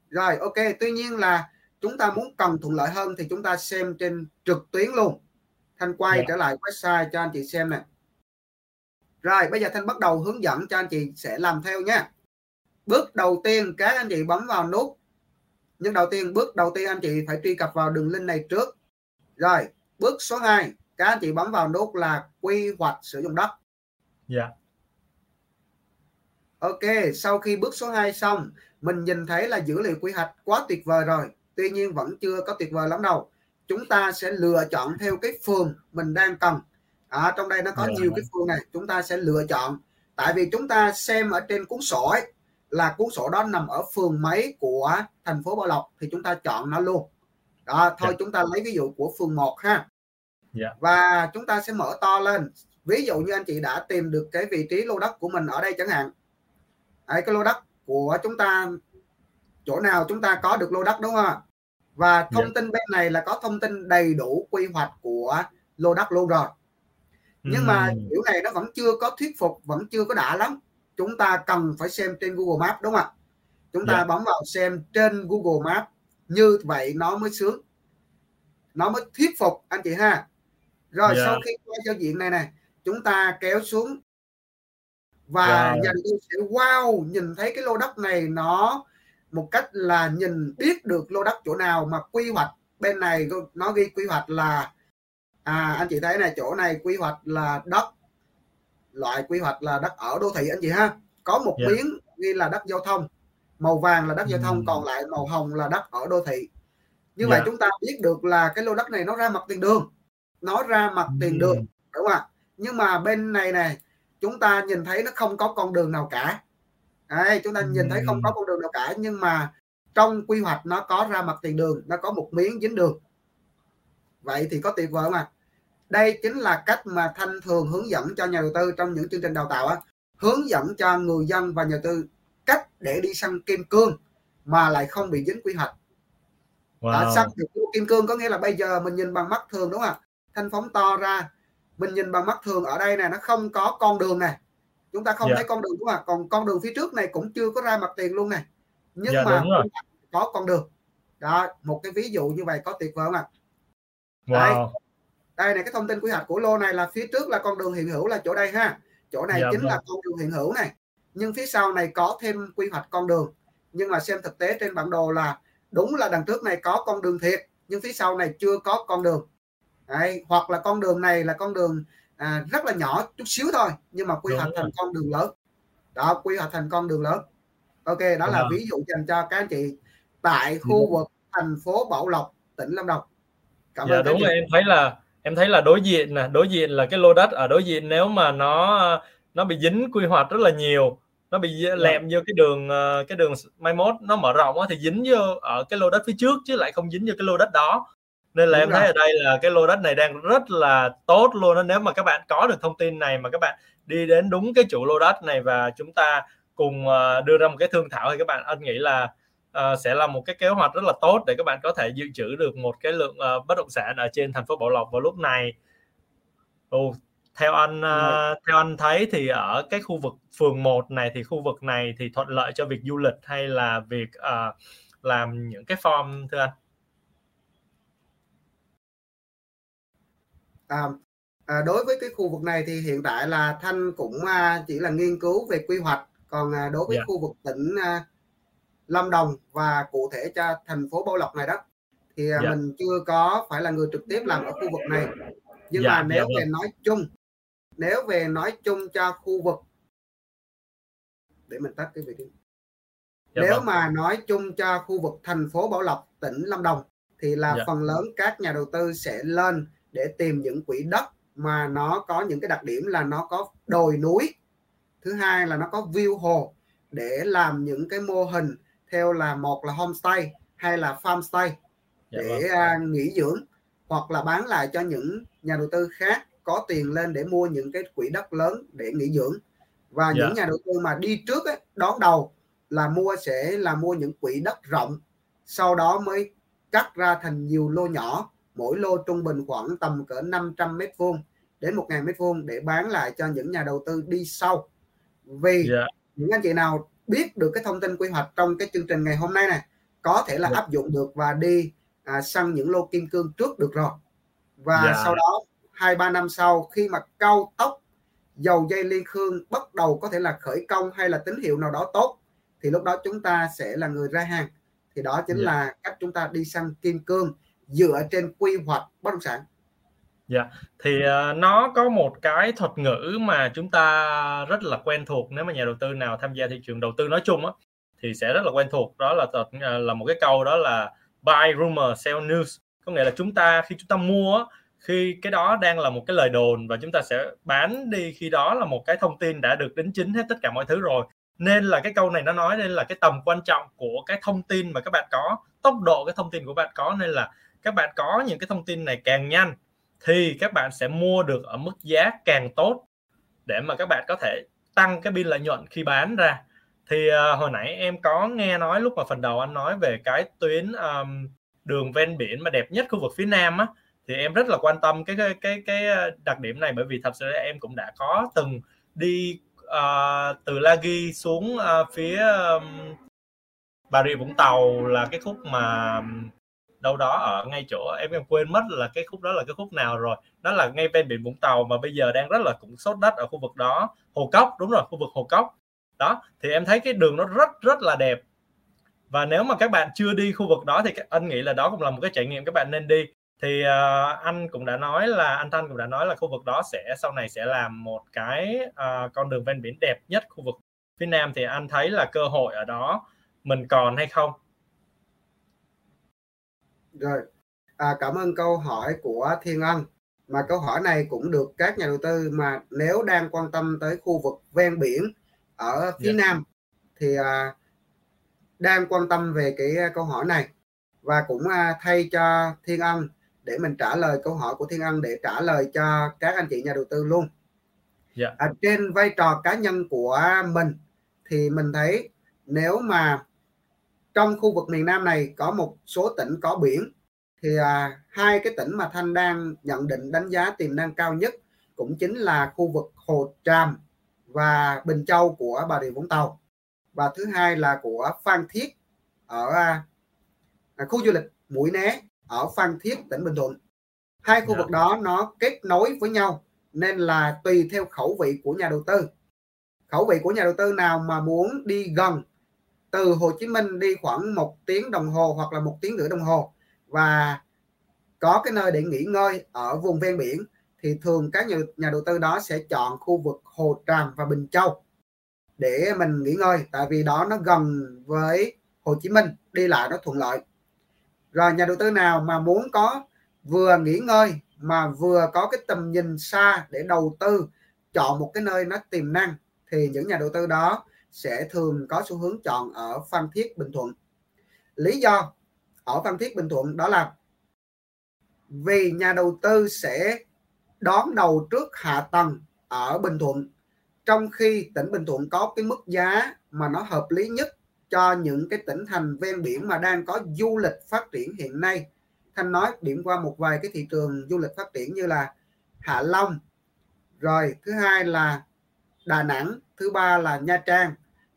Rồi ok tuy nhiên là chúng ta muốn cần thuận lợi hơn thì chúng ta xem trên trực tuyến luôn. Thanh quay yeah. trở lại website cho anh chị xem nè. Rồi bây giờ thanh bắt đầu hướng dẫn cho anh chị sẽ làm theo nha. Bước đầu tiên các anh chị bấm vào nút nhưng đầu tiên bước đầu tiên anh chị phải truy cập vào đường link này trước rồi bước số 2 các anh chị bấm vào nút là quy hoạch sử dụng đất dạ yeah. ok sau khi bước số 2 xong mình nhìn thấy là dữ liệu quy hoạch quá tuyệt vời rồi tuy nhiên vẫn chưa có tuyệt vời lắm đâu chúng ta sẽ lựa chọn theo cái phường mình đang cần ở trong đây nó có yeah. Dạ. nhiều cái phường này chúng ta sẽ lựa chọn tại vì chúng ta xem ở trên cuốn sổ ấy là cuốn sổ đó nằm ở phường mấy của thành phố Bảo Lộc thì chúng ta chọn nó luôn đó thôi yeah. Dạ. chúng ta lấy ví dụ của phường 1 ha yeah. Dạ. và chúng ta sẽ mở to lên ví dụ như anh chị đã tìm được cái vị trí lô đất của mình ở đây chẳng hạn Đấy, cái lô đất của chúng ta chỗ nào chúng ta có được lô đất đúng không và thông yeah. tin bên này là có thông tin đầy đủ quy hoạch của lô đất luôn rồi nhưng mà kiểu này nó vẫn chưa có thuyết phục vẫn chưa có đã lắm chúng ta cần phải xem trên Google Maps đúng không ạ chúng ta yeah. bấm vào xem trên Google Maps như vậy nó mới sướng nó mới thuyết phục anh chị ha rồi yeah. sau khi qua giao diện này này chúng ta kéo xuống và yeah. nhà đầu tư sẽ wow nhìn thấy cái lô đất này nó một cách là nhìn biết được lô đất chỗ nào mà quy hoạch bên này nó ghi quy hoạch là à anh chị thấy này chỗ này quy hoạch là đất loại quy hoạch là đất ở đô thị anh chị ha. Có một yeah. miếng ghi là đất giao thông. Màu vàng là đất giao thông còn lại màu hồng là đất ở đô thị. Như yeah. vậy chúng ta biết được là cái lô đất này nó ra mặt tiền đường. Nó ra mặt tiền đường đúng không ạ? Nhưng mà bên này này chúng ta nhìn thấy nó không có con đường nào cả. Đấy, chúng ta nhìn thấy không có con đường nào cả nhưng mà trong quy hoạch nó có ra mặt tiền đường nó có một miếng dính đường. Vậy thì có tuyệt vời mà đây chính là cách mà thanh thường hướng dẫn cho nhà đầu tư trong những chương trình đào tạo á. Hướng dẫn cho người dân và nhà đầu tư cách để đi săn kim cương mà lại không bị dính quy hoạch. Wow. à, săn được kim cương có nghĩa là bây giờ mình nhìn bằng mắt thường đúng không ạ? Thanh phóng to ra mình nhìn bằng mắt thường ở đây này nó không có con đường này chúng ta không yeah. Dạ. thấy con đường đúng không ạ? Còn con đường phía trước này cũng chưa có ra mặt tiền luôn này nhưng yeah, dạ, mà có con đường. Đó một cái ví dụ như vậy có tuyệt vời không ạ? Wow. đây đây này cái thông tin quy hoạch của lô này là phía trước là con đường hiện hữu là chỗ đây ha. Chỗ này dạ, chính vâng. là con đường hiện hữu này. Nhưng phía sau này có thêm quy hoạch con đường. Nhưng mà xem thực tế trên bản đồ là đúng là đằng trước này có con đường thiệt nhưng phía sau này chưa có con đường. Đấy, hoặc là con đường này là con đường à, rất là nhỏ chút xíu thôi nhưng mà quy hoạch thành con đường lớn. Đó quy hoạch thành con đường lớn. Ok đó là ví dụ dành cho các anh chị tại khu vực thành phố Bảo Lộc tỉnh Lâm Đồng. Cảm dạ, ơn đúng rồi em thấy là em thấy là đối diện nè đối diện là cái lô đất ở đối diện nếu mà nó nó bị dính quy hoạch rất là nhiều nó bị dạ. lẹm vô cái đường ờ, cái đường mai mốt nó mở rộng thì dính vô ở cái lô đất phía trước chứ lại không dính vô cái lô đất đó nên là Đúng em rồi. thấy ở đây là cái lô đất này đang rất là tốt luôn đó nếu mà các bạn có được thông tin này mà các bạn đi đến đúng cái chủ lô đất này và chúng ta cùng ờ, đưa ra một cái thương thảo thì các bạn anh nghĩ là uh, sẽ là một cái kế hoạch rất là tốt để các bạn có thể dự trữ được một cái lượng uh, bất động sản ở trên thành phố Bảo Lộc vào lúc này. Ồ, theo anh uh, theo anh thấy thì ở cái khu vực phường 1 này thì khu vực này thì thuận lợi cho việc du lịch hay là việc uh, làm những cái form thưa anh? À, à, đối với cái khu vực này thì hiện tại là thanh cũng à, chỉ là nghiên cứu về quy hoạch còn à, đối với yeah. Dạ. khu vực tỉnh à, Lâm Đồng và cụ thể cho thành phố Bảo Lộc này đó thì à, dạ. mình chưa có phải là người trực tiếp làm ở khu vực này nhưng dạ, mà nếu dạ, về nói chung nếu về nói chung cho khu vực để mình tắt cái vị trí dạ, nếu vâng. mà nói chung cho khu vực thành phố Bảo Lộc tỉnh Lâm Đồng thì là dạ. phần lớn các nhà đầu tư sẽ lên để tìm những quỹ đất mà nó có những cái đặc điểm là nó có đồi núi thứ hai là nó có view hồ để làm những cái mô hình theo là một là homestay hay là farmstay dạ để vâng. uh, nghỉ dưỡng hoặc là bán lại cho những nhà đầu tư khác có tiền lên để mua những cái quỹ đất lớn để nghỉ dưỡng và. Dạ. những nhà đầu tư mà đi trước ấy, đón đầu là mua sẽ là mua những quỹ đất rộng sau đó mới cắt ra thành nhiều lô nhỏ mỗi lô trung bình khoảng tầm cỡ 500 mét vuông đến 1.000 mét vuông để bán lại cho những nhà đầu tư đi sau vì yeah. Dạ. những anh chị nào biết được cái thông tin quy hoạch trong cái chương trình ngày hôm nay này có thể là yeah. Dạ. áp dụng được và đi à, săn những lô kim cương trước được rồi và yeah. Dạ. sau đó hai ba năm sau khi mà cao tốc dầu dây liên khương bắt đầu có thể là khởi công hay là tín hiệu nào đó tốt thì lúc đó chúng ta sẽ là người ra hàng thì đó chính yeah. là cách chúng ta đi săn kim cương dựa trên quy hoạch bất động sản Dạ, yeah. thì uh, nó có một cái thuật ngữ mà chúng ta rất là quen thuộc nếu mà nhà đầu tư nào tham gia thị trường đầu tư nói chung á thì sẽ rất là quen thuộc. Đó là thuật, uh, là một cái câu đó là buy rumor sell news có nghĩa là chúng ta khi chúng ta mua khi cái đó đang là một cái lời đồn và chúng ta sẽ bán đi khi đó là một cái thông tin đã được đính chính hết tất cả mọi thứ rồi. Nên là cái câu này nó nói lên là cái tầm quan trọng của cái thông tin mà các bạn có tốc độ cái thông tin của bạn có. Nên là các bạn có những cái thông tin này càng nhanh thì các bạn sẽ mua được ở mức giá càng tốt để mà các bạn có thể tăng cái biên lợi nhuận khi bán ra. Thì uh, hồi nãy em có nghe nói lúc mà phần đầu anh nói về cái tuyến um, đường ven biển mà đẹp nhất khu vực phía nam á thì em rất là quan tâm cái cái cái cái ờ, đặc điểm này bởi vì thật sự em cũng đã có từng đi uh, từ La Ghi xuống uh, phía um, Bà Rịa Vũng Tàu là cái khúc mà đâu đó ở ngay chỗ em em quên mất là cái khúc đó là cái khúc nào rồi. Đó là ngay ven biển Vũng Tàu mà bây giờ đang rất là cũng sốt đất ở khu vực đó. Hồ Cốc đúng rồi khu vực Hồ Cốc. Đó thì em thấy cái đường nó rất rất là đẹp. Và nếu mà các bạn chưa đi khu vực đó thì anh nghĩ là đó cũng là một cái trải nghiệm các bạn nên đi. Thì uh, anh cũng đã nói là anh Thanh cũng đã nói là khu vực đó sẽ sau này sẽ làm một cái uh, con đường ven biển đẹp nhất khu vực phía Nam. Thì anh thấy là cơ hội ở đó mình còn hay không? Rồi à, cảm ơn câu hỏi của Thiên Ân mà câu hỏi này cũng được các nhà đầu tư mà nếu đang quan tâm tới khu vực ven biển ở phía yeah. Dạ. Nam thì à, đang quan tâm về cái câu hỏi này và cũng à, thay cho Thiên Ân để mình trả lời câu hỏi của Thiên Ân để trả lời cho các anh chị nhà đầu tư luôn. Yeah. Dạ. À, trên vai trò cá nhân của mình thì mình thấy nếu mà trong khu vực miền Nam này có một số tỉnh có biển thì à, hai cái tỉnh mà Thanh đang nhận định đánh giá tiềm năng cao nhất cũng chính là khu vực Hồ Tràm và Bình Châu của Bà Rịa Vũng Tàu và thứ hai là của Phan Thiết ở à, khu du lịch Mũi Né ở Phan Thiết tỉnh Bình Thuận hai khu yeah. Dạ. vực đó nó kết nối với nhau nên là tùy theo khẩu vị của nhà đầu tư khẩu vị của nhà đầu tư nào mà muốn đi gần từ Hồ Chí Minh đi khoảng một tiếng đồng hồ hoặc là một tiếng rưỡi đồng hồ. Và có cái nơi để nghỉ ngơi ở vùng ven biển thì thường các nhà, nhà đầu tư đó sẽ chọn khu vực Hồ Tràm và Bình Châu để mình nghỉ ngơi tại vì đó nó gần với Hồ Chí Minh đi lại nó thuận lợi. Rồi nhà đầu tư nào mà muốn có vừa nghỉ ngơi mà vừa có cái tầm nhìn xa để đầu tư chọn một cái nơi nó tiềm năng thì những nhà đầu tư đó sẽ thường có xu hướng chọn ở Phan Thiết Bình Thuận. Lý do ở Phan Thiết Bình Thuận đó là vì nhà đầu tư sẽ đón đầu trước hạ tầng ở Bình Thuận, trong khi tỉnh Bình Thuận có cái mức giá mà nó hợp lý nhất cho những cái tỉnh thành ven biển mà đang có du lịch phát triển hiện nay. Thanh nói điểm qua một vài cái thị trường du lịch phát triển như là Hạ Long, rồi thứ hai là Đà Nẵng, thứ ba là Nha Trang,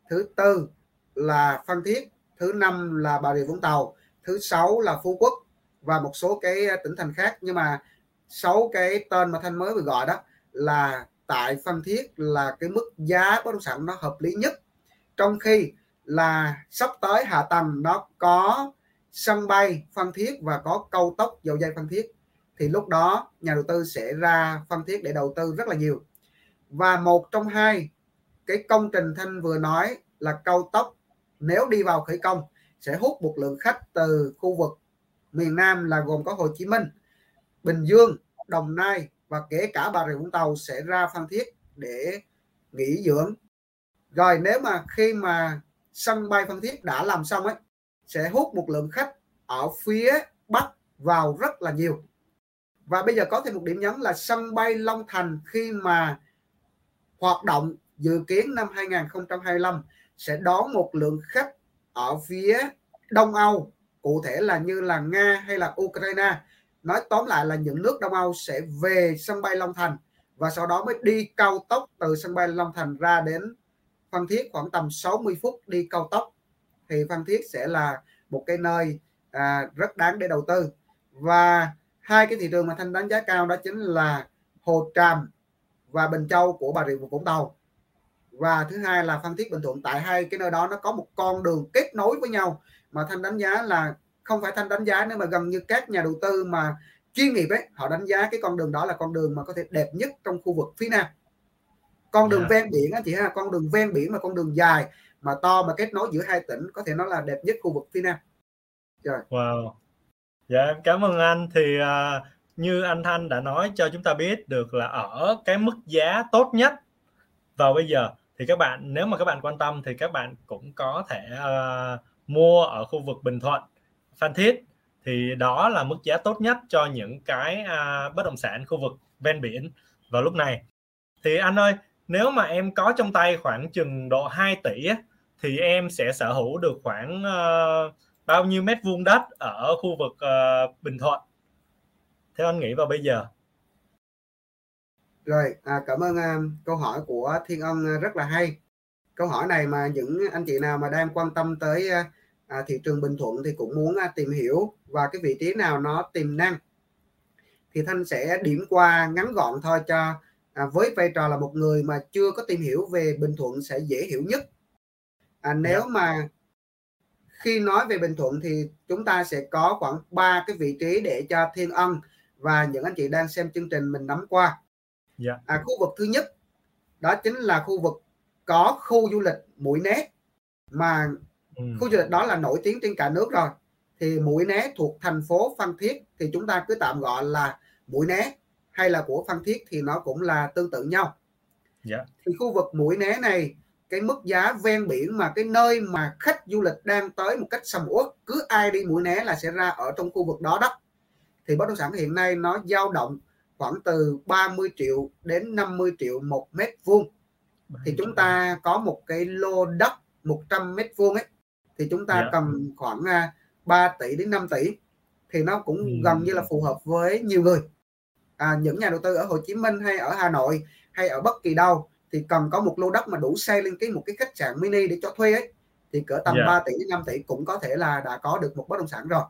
thứ tư là Phan Thiết, thứ năm là Bà Rịa Vũng Tàu, thứ sáu là Phú Quốc và một số cái ờ, tỉnh thành khác. Nhưng mà sáu cái tên mà Thanh mới vừa gọi đó là tại Phan Thiết là cái mức giá bất động sản nó hợp lý nhất. Trong khi là sắp tới hạ tầng nó có sân bay Phan Thiết và có cao tốc dầu dây Phan Thiết, thì lúc đó nhà đầu tư sẽ ra Phan Thiết để đầu tư rất là nhiều và một trong hai cái công trình Thanh vừa nói là cao tốc nếu đi vào khởi công sẽ hút một lượng khách từ khu vực miền Nam là gồm có Hồ Chí Minh, Bình Dương, Đồng Nai và kể cả Bà Rịa Vũng Tàu sẽ ra Phan Thiết để nghỉ dưỡng. Rồi nếu mà khi mà sân bay Phan Thiết đã làm xong ấy sẽ hút một lượng khách ở phía Bắc vào rất là nhiều. Và bây giờ có thêm một điểm nhấn là sân bay Long Thành khi mà hoạt động dự kiến năm 2025 sẽ đón một lượng khách ở phía Đông Âu cụ thể là như là Nga hay là Ukraine. Nói tóm lại là những nước Đông Âu sẽ về sân bay Long Thành và sau đó mới đi cao tốc từ sân bay Long Thành ra đến Phan Thiết khoảng tầm 60 phút đi cao tốc. Thì Phan Thiết sẽ là một cái nơi à, rất đáng để đầu tư. Và hai cái thị trường mà thanh đánh giá cao đó chính là Hồ Tràm và Bình Châu của Bà Rịa Vũng Tàu. Và thứ hai là Phan Thiết Bình Thuận. Tại hai cái nơi đó nó có một con đường kết nối với nhau. Mà thanh đánh giá là không phải thanh đánh giá nữa mà gần như các nhà đầu tư mà chuyên nghiệp ấy họ đánh giá cái con đường đó là con đường mà có thể đẹp nhất trong khu vực phía nam. Con đường yeah. Dạ. ven biển á chị ha con đường ven biển mà con đường dài mà to mà kết nối giữa hai tỉnh có thể nói là đẹp nhất khu vực phía nam. Rồi. Wow. Dạ cảm ơn anh. Thì uh, như anh Thanh đã nói cho chúng ta biết được là ở cái mức giá tốt nhất vào bây giờ thì các bạn nếu mà các bạn quan tâm thì các bạn cũng có thể uh, mua ở khu vực Bình Thuận Phan Thiết. Thì đó là mức giá tốt nhất cho những cái uh, bất động sản khu vực ven biển vào lúc này. Thì anh ơi nếu mà em có trong tay khoảng chừng độ 2 tỷ thì em sẽ sở hữu được khoảng uh, bao nhiêu mét vuông đất ở khu vực uh, Bình Thuận? Theo anh nghĩ vào bây giờ rồi à, cảm ơn à, câu hỏi của Thiên Ân à, rất là hay câu hỏi này mà những anh chị nào mà đang quan tâm tới à, à thị trường Bình Thuận thì cũng muốn à, tìm hiểu và cái vị trí nào nó tiềm năng thì Thanh sẽ điểm qua ngắn gọn thôi cho à, với vai trò là một người mà chưa có tìm hiểu về Bình Thuận sẽ dễ hiểu nhất à, nếu yeah. Dạ. mà khi nói về Bình Thuận thì chúng ta sẽ có khoảng ba cái vị trí để cho Thiên Ân và những anh chị đang xem chương trình mình nắm qua yeah. Dạ. à, khu vực thứ nhất đó chính là khu vực có khu du lịch mũi né mà ừ. khu du lịch đó là nổi tiếng trên cả nước rồi thì mũi né thuộc thành phố Phan Thiết thì chúng ta cứ tạm gọi là mũi né hay là của Phan Thiết thì nó cũng là tương tự nhau yeah. Dạ. thì khu vực mũi né này cái mức giá ven biển mà cái nơi mà khách du lịch đang tới một cách sầm uất cứ ai đi mũi né là sẽ ra ở trong khu vực đó đó thì bất động sản hiện nay nó dao động khoảng từ 30 triệu đến 50 triệu một mét vuông thì chúng ta có một cái lô đất 100 mét vuông ấy thì chúng ta yeah. Dạ. cần khoảng 3 à, tỷ đến 5 tỷ thì nó cũng ừ. gần như là phù hợp với nhiều người à, những nhà đầu tư ở Hồ Chí Minh hay ở Hà Nội hay ở bất kỳ đâu thì cần có một lô đất mà đủ xây lên cái một cái khách sạn mini để cho thuê ấy thì cỡ tầm yeah. Dạ. 3 tỷ đến 5 tỷ cũng có thể là đã có được một bất động sản rồi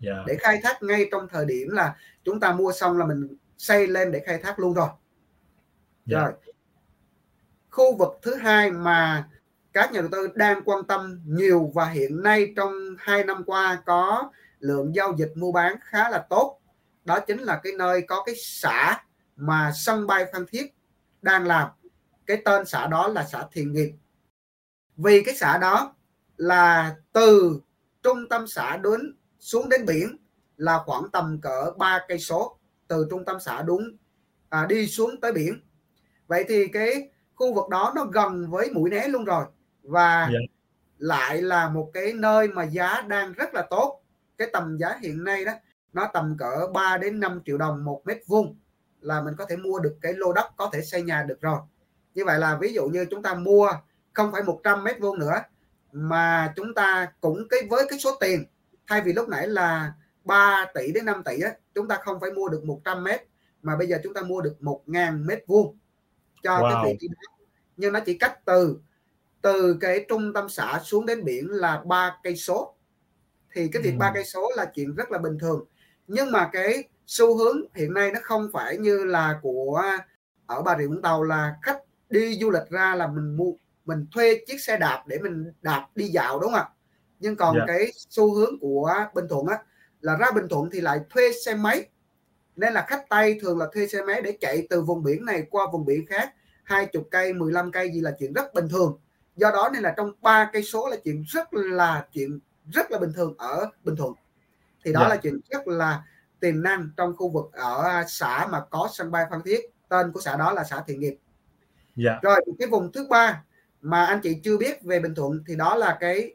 yeah. Dạ. để khai thác ngay trong thời điểm là chúng ta mua xong là mình xây lên để khai thác luôn rồi yeah. Dạ. rồi khu vực thứ hai mà các nhà đầu tư đang quan tâm nhiều và hiện nay trong hai năm qua có lượng giao dịch mua bán khá là tốt đó chính là cái nơi có cái xã mà sân bay Phan Thiết đang làm cái tên xã đó là xã Thiền Nghiệp vì cái xã đó là từ trung tâm xã đến xuống đến biển là khoảng tầm cỡ 3 cây số từ trung tâm xã đúng à, đi xuống tới biển vậy thì cái khu vực đó nó gần với mũi né luôn rồi và yeah. Dạ. lại là một cái nơi mà giá đang rất là tốt cái tầm giá hiện nay đó nó tầm cỡ 3 đến 5 triệu đồng một mét vuông là mình có thể mua được cái lô đất có thể xây nhà được rồi như vậy là ví dụ như chúng ta mua không phải 100 mét vuông nữa mà chúng ta cũng cái với cái số tiền thay vì lúc nãy là 3 tỷ đến 5 tỷ á, chúng ta không phải mua được 100 mét mà bây giờ chúng ta mua được 1.000 mét vuông cho wow. cái vị trí đó nhưng nó chỉ cách từ từ cái trung tâm xã xuống đến biển là ba cây số thì cái việc ba ừ. cây số là chuyện rất là bình thường nhưng mà cái xu hướng hiện nay nó không phải như là của ở Bà Rịa Vũng Tàu là khách đi du lịch ra là mình mua mình thuê chiếc xe đạp để mình đạp đi dạo đúng không ạ nhưng còn yeah. Dạ. cái xu hướng của Bình Thuận á là ra Bình Thuận thì lại thuê xe máy nên là khách Tây thường là thuê xe máy để chạy từ vùng biển này qua vùng biển khác hai chục cây 15 cây gì là chuyện rất bình thường do đó nên là trong ba cây số là chuyện rất là chuyện rất là bình thường ở Bình Thuận thì đó yeah. Dạ. là chuyện rất là tiềm năng trong khu vực ở xã mà có sân bay Phan Thiết tên của xã đó là xã Thiện Nghiệp yeah. Dạ. rồi cái vùng thứ ba mà anh chị chưa biết về Bình Thuận thì đó là cái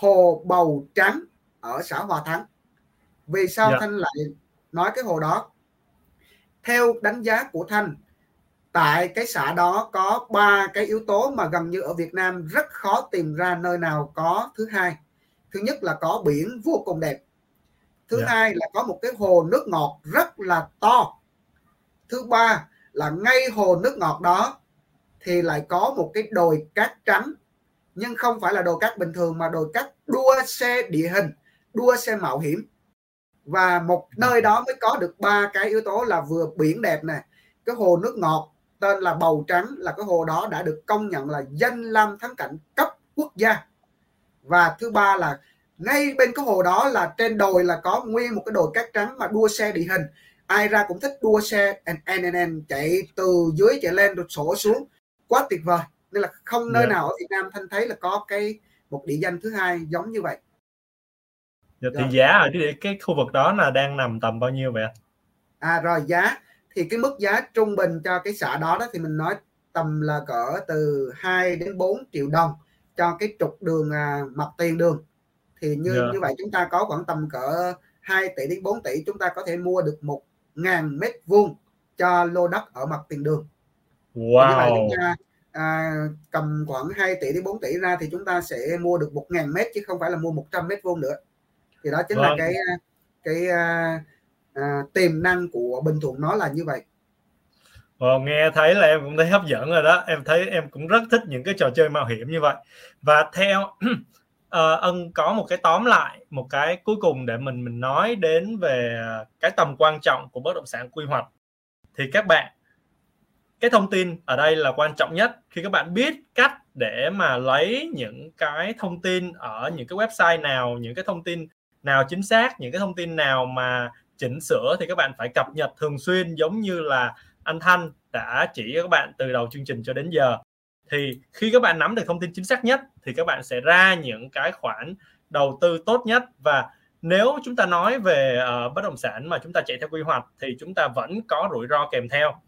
hồ bầu trắng ở xã Hòa Thắng vì sao yeah. Thanh lại nói cái hồ đó theo đánh giá của Thanh tại cái xã đó có ba cái yếu tố mà gần như ở Việt Nam rất khó tìm ra nơi nào có thứ hai thứ nhất là có biển vô cùng đẹp thứ yeah. Dạ. hai là có một cái hồ nước ngọt rất là to thứ ba là ngay hồ nước ngọt đó thì lại có một cái đồi cát trắng nhưng không phải là đồi cát bình thường, mà đồi cát đua xe địa hình, đua xe mạo hiểm. Và một nơi đó mới có được ba cái yếu tố là vừa biển đẹp này cái hồ nước ngọt, tên là bầu trắng, là cái hồ đó đã được công nhận là danh lam thắng cảnh cấp quốc gia. Và thứ ba là ngay bên cái hồ đó là trên đồi là có nguyên một cái đồi cát trắng mà đua xe địa hình. Ai ra cũng thích đua xe NNN chạy từ dưới chạy lên rồi sổ xuống. Quá tuyệt vời nên là không nơi yeah. Dạ. nào ở Việt Nam thanh thấy là có cái một địa danh thứ hai giống như vậy dạ, thì rồi. giá ở cái, cái khu vực đó là đang nằm tầm bao nhiêu vậy à rồi giá thì cái mức giá trung bình cho cái xã đó đó thì mình nói tầm là cỡ từ 2 đến 4 triệu đồng cho cái trục đường à, mặt tiền đường thì như yeah. Dạ. như vậy chúng ta có khoảng tầm cỡ 2 tỷ đến 4 tỷ chúng ta có thể mua được một ngàn mét vuông cho lô đất ở mặt tiền đường wow. như vậy chúng ta à, cầm khoảng 2 tỷ đến 4 tỷ ra thì chúng ta sẽ mua được một ngàn mét chứ không phải là mua 100 mét vuông nữa. Thì đó chính vâng. là cái cái à, à, tiềm năng của Bình Thuận nó là như vậy. Ồ, nghe thấy là em cũng thấy hấp dẫn rồi đó. Em thấy em cũng rất thích những cái trò chơi mạo hiểm như vậy. Và theo uh, ân có một cái tóm lại một cái cuối cùng để mình mình nói đến về cái tầm quan trọng của bất động sản quy hoạch. Thì các bạn cái thông tin ở đây là quan trọng nhất. Khi các bạn biết cách để mà lấy những cái thông tin ở những cái website nào những cái thông tin nào chính xác những cái thông tin nào mà chỉnh sửa thì các bạn phải cập nhật thường xuyên giống như là anh Thanh đã chỉ các bạn từ đầu chương trình cho đến giờ. Thì khi các bạn nắm được thông tin chính xác nhất thì các bạn sẽ ra những cái khoản đầu tư tốt nhất. Và nếu chúng ta nói về uh, bất động sản mà chúng ta chạy theo quy hoạch thì chúng ta vẫn có rủi ro kèm theo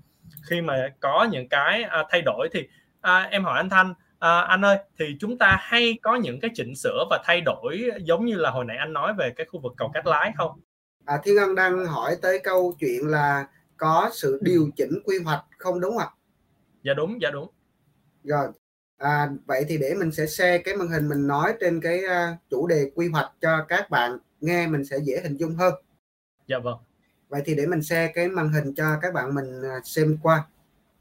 khi mà có những cái uh, thay đổi thì uh, em hỏi anh Thanh uh, anh ơi thì chúng ta hay có những cái chỉnh sửa và thay đổi giống như là hồi nãy anh nói về cái khu vực cầu Cát Lái không? À, Thiên Ân đang hỏi tới câu chuyện là có sự điều chỉnh quy hoạch không đúng không? Dạ đúng, dạ đúng. Rồi, à, vậy thì để mình sẽ share cái màn hình mình nói trên cái uh, chủ đề quy hoạch cho các bạn nghe mình sẽ dễ hình dung hơn. Dạ vâng. Vậy thì để mình share cái màn hình cho các bạn mình uh, xem qua.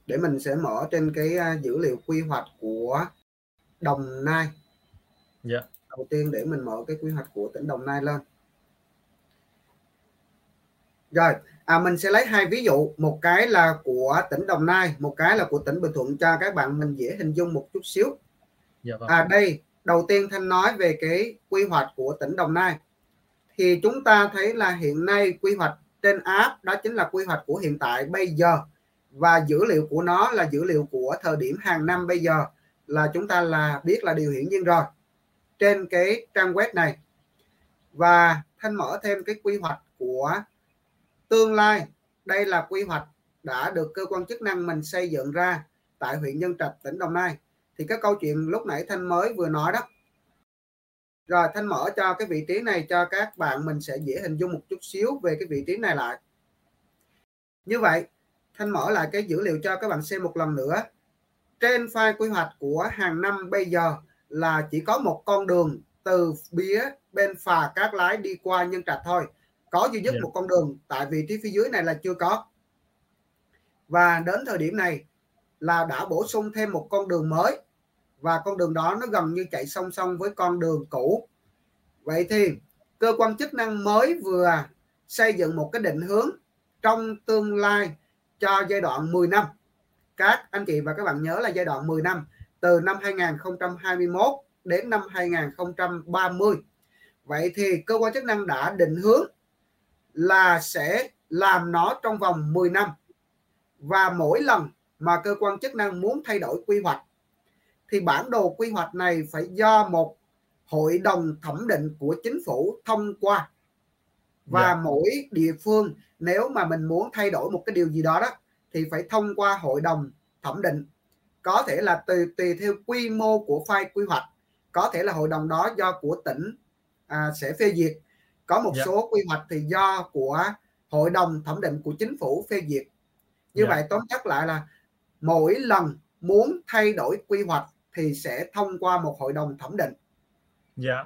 Để mình sẽ mở trên cái uh, dữ liệu quy hoạch của Đồng Nai. Dạ. Đầu tiên để mình mở cái quy hoạch của tỉnh Đồng Nai lên. Rồi, à, mình sẽ lấy hai ví dụ, một cái là của tỉnh Đồng Nai, một cái là của tỉnh Bình Thuận cho các bạn mình dễ hình dung một chút xíu. Dạ vâng. À đây, đầu tiên Thanh nói về cái quy hoạch của tỉnh Đồng Nai. Thì chúng ta thấy là hiện nay quy hoạch trên app, đó chính là quy hoạch của hiện tại bây giờ. Và dữ liệu của nó là dữ liệu của thời điểm hàng năm bây giờ, là chúng ta là biết là điều hiển nhiên rồi, trên cái trang web này. Và thanh mở thêm cái quy hoạch của tương lai. Đây là quy hoạch đã được cơ quan chức năng mình xây dựng ra tại huyện Nhân Trạch, tỉnh Đồng Nai. Thì cái câu chuyện lúc nãy Thanh mới vừa nói đó rồi Thanh mở cho cái vị trí này cho các bạn mình sẽ dễ hình dung một chút xíu về cái vị trí này lại như vậy Thanh mở lại cái dữ liệu cho các bạn xem một lần nữa trên file quy hoạch của hàng năm bây giờ là chỉ có một con đường từ phía bên phà cát lái đi qua nhân trạch thôi có duy nhất yeah. Dạ. một con đường tại vị trí phía dưới này là chưa có và đến thời điểm này là đã bổ sung thêm một con đường mới và con đường đó nó gần như chạy song song với con đường cũ. Vậy thì, cơ quan chức năng mới vừa xây dựng một cái định hướng trong tương lai cho giai đoạn 10 năm. Các anh chị và các bạn nhớ là giai đoạn 10 năm, từ năm 2021 đến năm 2030 vậy thì cơ quan chức năng đã định hướng là sẽ làm nó trong vòng 10 năm. Và mỗi lần mà cơ quan chức năng muốn thay đổi quy hoạch thì bản đồ quy hoạch này phải do một hội đồng thẩm định của chính phủ thông qua và yeah. Dạ. mỗi địa phương nếu mà mình muốn thay đổi một cái điều gì đó đó thì phải thông qua hội đồng thẩm định có thể là tùy tùy theo quy mô của file quy hoạch có thể là hội đồng đó do của tỉnh à, sẽ phê duyệt có một yeah. Dạ. số quy hoạch thì do của hội đồng thẩm định của chính phủ phê duyệt như yeah. Dạ. vậy tóm tắt lại là mỗi lần muốn thay đổi quy hoạch thì sẽ thông qua một hội đồng thẩm định. Dạ.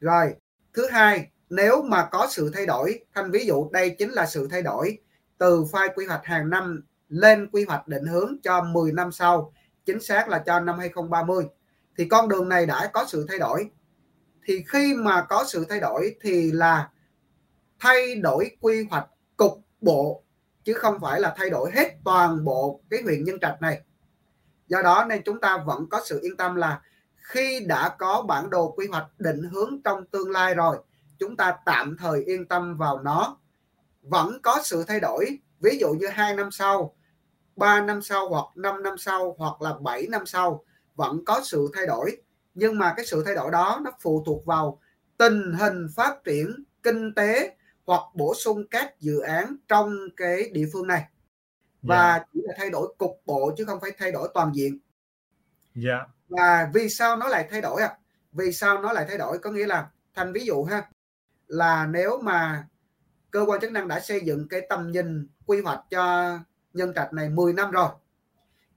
Rồi thứ hai nếu mà có sự thay đổi thành ví dụ đây chính là sự thay đổi từ file quy hoạch hàng năm lên quy hoạch định hướng cho 10 năm sau chính xác là cho năm 2030 thì con đường này đã có sự thay đổi. Thì khi mà có sự thay đổi thì là thay đổi quy hoạch cục bộ chứ không phải là thay đổi hết toàn bộ cái huyện Nhân Trạch này do đó nên chúng ta vẫn có sự yên tâm là khi đã có bản đồ quy hoạch định hướng trong tương lai rồi, chúng ta tạm thời yên tâm vào nó. Vẫn có sự thay đổi, ví dụ như hai năm sau 3 năm sau hoặc 5 năm sau hoặc là 7 năm sau, vẫn có sự thay đổi. Nhưng mà cái sự thay đổi đó nó phụ thuộc vào tình hình phát triển kinh tế hoặc bổ sung các dự án trong cái địa phương này và yeah. Dạ. chỉ là thay đổi cục bộ chứ không phải thay đổi toàn diện. Dạ. Yeah. Và vì sao nó lại thay đổi ạ? À? Vì sao nó lại thay đổi có nghĩa là thành ví dụ ha là nếu mà cơ quan chức năng đã xây dựng cái tầm nhìn quy hoạch cho nhân trạch này 10 năm rồi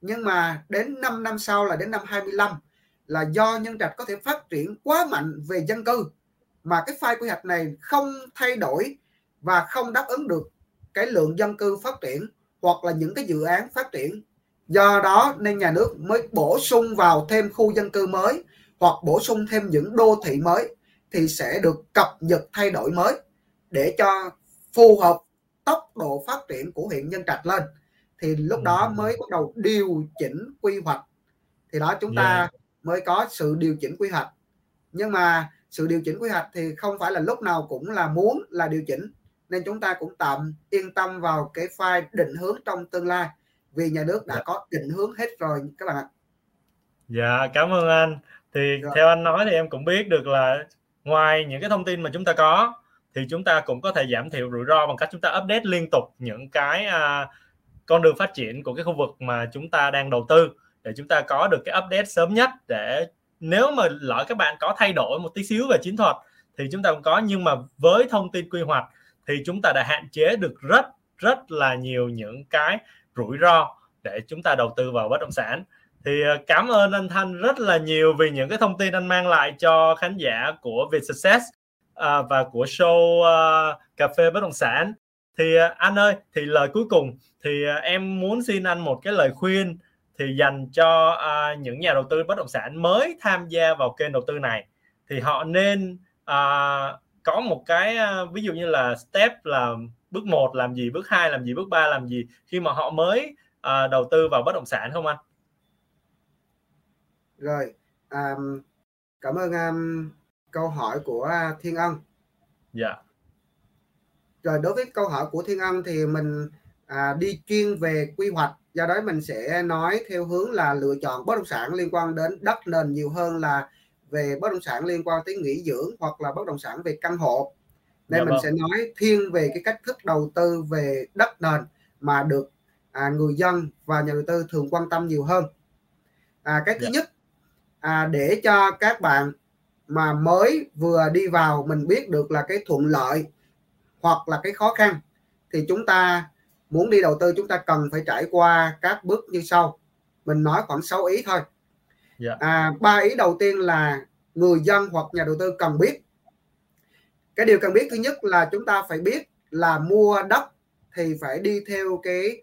nhưng mà đến 5 năm sau là đến năm 25 là do nhân trạch có thể phát triển quá mạnh về dân cư mà cái file quy hoạch này không thay đổi và không đáp ứng được cái lượng dân cư phát triển hoặc là những cái dự án phát triển. Do đó nên nhà nước mới bổ sung vào thêm khu dân cư mới hoặc bổ sung thêm những đô thị mới thì sẽ được cập nhật thay đổi mới để cho phù hợp tốc độ phát triển của huyện Nhân Trạch lên. Thì lúc đó ừ. mới bắt đầu điều chỉnh quy hoạch. Thì đó chúng ta yeah. mới có sự điều chỉnh quy hoạch. Nhưng mà sự điều chỉnh quy hoạch thì không phải là lúc nào cũng là muốn là điều chỉnh nên chúng ta cũng tạm yên tâm vào cái file định hướng trong tương lai vì nhà nước đã. Dạ. có định hướng hết rồi các bạn ạ. Dạ cảm ơn anh. Thì rồi. theo anh nói thì em cũng biết được là ngoài những cái thông tin mà chúng ta có thì chúng ta cũng có thể giảm thiểu rủi ro bằng cách chúng ta update liên tục những cái uh, con đường phát triển của cái khu vực mà chúng ta đang đầu tư để chúng ta có được cái update sớm nhất để nếu mà lỡ các bạn có thay đổi một tí xíu về chiến thuật thì chúng ta cũng có nhưng mà với thông tin quy hoạch thì chúng ta đã hạn chế được rất rất là nhiều những cái rủi ro để chúng ta đầu tư vào bất động sản. Thì ờ, cảm ơn anh Thanh rất là nhiều vì những cái thông tin anh mang lại cho khán giả của Việt Success ờ, và của show ờ, cà phê bất động sản. Thì anh ơi, thì lời cuối cùng, thì em muốn xin anh một cái lời khuyên thì dành cho những nhà đầu tư bất động sản mới tham gia vào kênh đầu tư này. Thì họ nên có một cái ví dụ như là step là bước 1 làm gì bước 2 làm gì bước 3 làm gì khi mà họ mới uh, đầu tư vào bất động sản không anh rồi um, cảm ơn um, câu hỏi của Thiên Ân dạ yeah. rồi đối với câu hỏi của Thiên Ân thì mình à, đi chuyên về quy hoạch do đó mình sẽ nói theo hướng là lựa chọn bất động sản liên quan đến đất nền nhiều hơn là về bất động sản liên quan tới nghỉ dưỡng hoặc là bất động sản về căn hộ nên dạ mình vâng. sẽ nói thiên về cái cách thức đầu tư về đất nền mà được à, người dân và nhà đầu tư thường quan tâm nhiều hơn à, cái thứ dạ. nhất à, để cho các bạn mà mới vừa đi vào mình biết được là cái thuận lợi hoặc là cái khó khăn thì chúng ta muốn đi đầu tư chúng ta cần phải trải qua các bước như sau mình nói khoảng 6 ý thôi yeah. À, ba ý đầu tiên là người dân hoặc nhà đầu tư cần biết. Cái điều cần biết thứ nhất là chúng ta phải biết là mua đất thì phải đi theo cái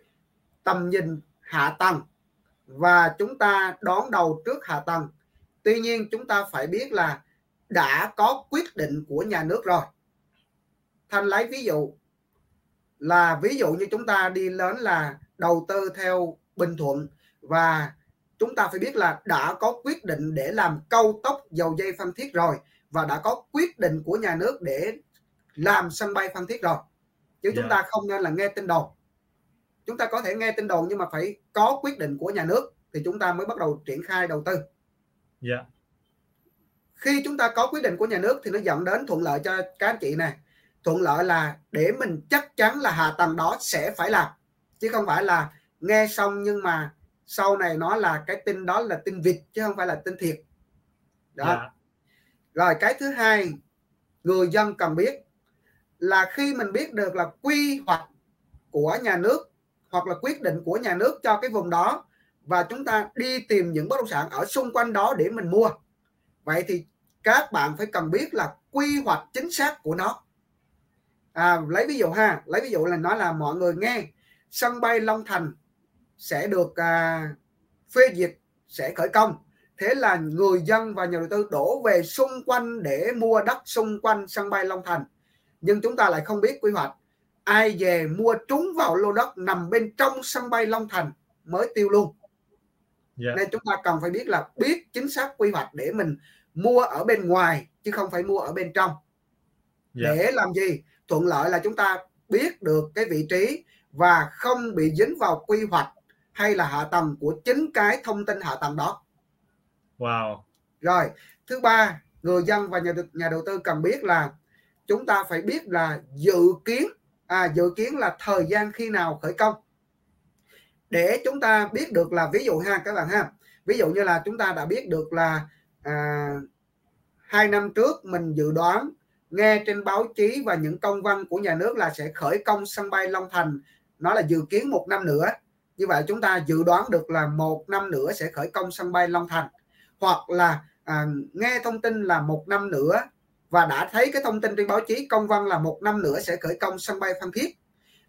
tầm nhìn hạ tầng và chúng ta đón đầu trước hạ tầng. Tuy nhiên chúng ta phải biết là đã có quyết định của nhà nước rồi. Thanh lấy ví dụ là ví dụ như chúng ta đi lớn là đầu tư theo bình thuận và chúng ta phải biết là đã có quyết định để làm câu tốc dầu dây phan thiết rồi và đã có quyết định của nhà nước để làm sân bay phan thiết rồi chứ yeah. chúng dạ. ta không nên là nghe tin đồn chúng ta có thể nghe tin đồn nhưng mà phải có quyết định của nhà nước thì chúng ta mới bắt đầu triển khai đầu tư yeah. Dạ. khi chúng ta có quyết định của nhà nước thì nó dẫn đến thuận lợi cho các anh chị này thuận lợi là để mình chắc chắn là hạ tầng đó sẽ phải làm chứ không phải là nghe xong nhưng mà sau này nó là cái tin đó là tin vịt chứ không phải là tin thiệt đó yeah. Dạ. rồi cái thứ hai người dân cần biết là khi mình biết được là quy hoạch của nhà nước hoặc là quyết định của nhà nước cho cái vùng đó và chúng ta đi tìm những bất động sản ở xung quanh đó để mình mua vậy thì các bạn phải cần biết là quy hoạch chính xác của nó à, lấy ví dụ ha lấy ví dụ là nói là mọi người nghe sân bay Long Thành sẽ được à, phê duyệt sẽ khởi công thế là người dân và nhà đầu tư đổ về xung quanh để mua đất xung quanh sân bay Long Thành nhưng chúng ta lại không biết quy hoạch ai về mua trúng vào lô đất nằm bên trong sân bay Long Thành mới tiêu luôn yeah. Dạ. nên chúng ta cần phải biết là biết chính xác quy hoạch để mình mua ở bên ngoài chứ không phải mua ở bên trong yeah. Dạ. để làm gì thuận lợi là chúng ta biết được cái vị trí và không bị dính vào quy hoạch hay là hạ tầng của chính cái thông tin hạ tầng đó? Wow. Rồi thứ ba người dân và nhà nhà đầu tư cần biết là chúng ta phải biết là dự kiến à, dự kiến là thời gian khi nào khởi công. Để chúng ta biết được là ví dụ ha các bạn ha ví dụ như là chúng ta đã biết được là à, hai năm trước mình dự đoán nghe trên báo chí và những công văn của nhà nước là sẽ khởi công sân bay Long Thành nó là dự kiến một năm nữa như vậy chúng ta dự đoán được là một năm nữa sẽ khởi công sân bay Long Thành hoặc là à, nghe thông tin là một năm nữa và đã thấy cái thông tin trên báo chí công văn là một năm nữa sẽ khởi công sân bay Phan Thiết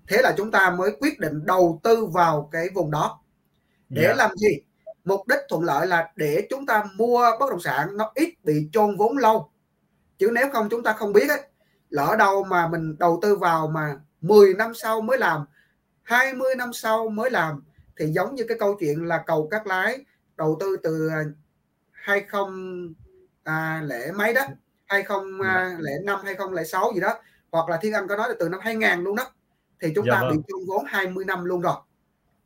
thế là chúng ta mới quyết định đầu tư vào cái vùng đó để yeah. Dạ. làm gì mục đích thuận lợi là để chúng ta mua bất động sản nó ít bị chôn vốn lâu chứ nếu không chúng ta không biết ấy lỡ đâu mà mình đầu tư vào mà 10 năm sau mới làm 20 năm sau mới làm thì giống như cái câu chuyện là cầu cắt lái đầu tư từ 20 à, lẻ mấy đó 2005 2006 gì đó hoặc là Thiên Anh có nói là từ năm 2000 luôn đó thì chúng dạ ta vâng. bị chung vốn 20 năm luôn rồi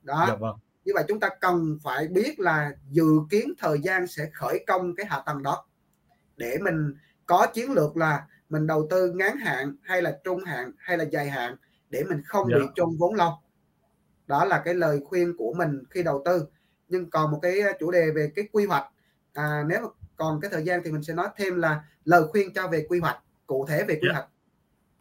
đó dạ vâng. như vậy chúng ta cần phải biết là dự kiến thời gian sẽ khởi công cái hạ tầng đó để mình có chiến lược là mình đầu tư ngắn hạn hay là trung hạn hay là dài hạn để mình không dạ. bị chôn vốn lâu đó là cái lời khuyên của mình khi đầu tư nhưng còn một cái chủ đề về cái quy hoạch à, nếu mà còn cái thời gian thì mình sẽ nói thêm là lời khuyên cho về quy hoạch cụ thể về quy yeah. Dạ. hoạch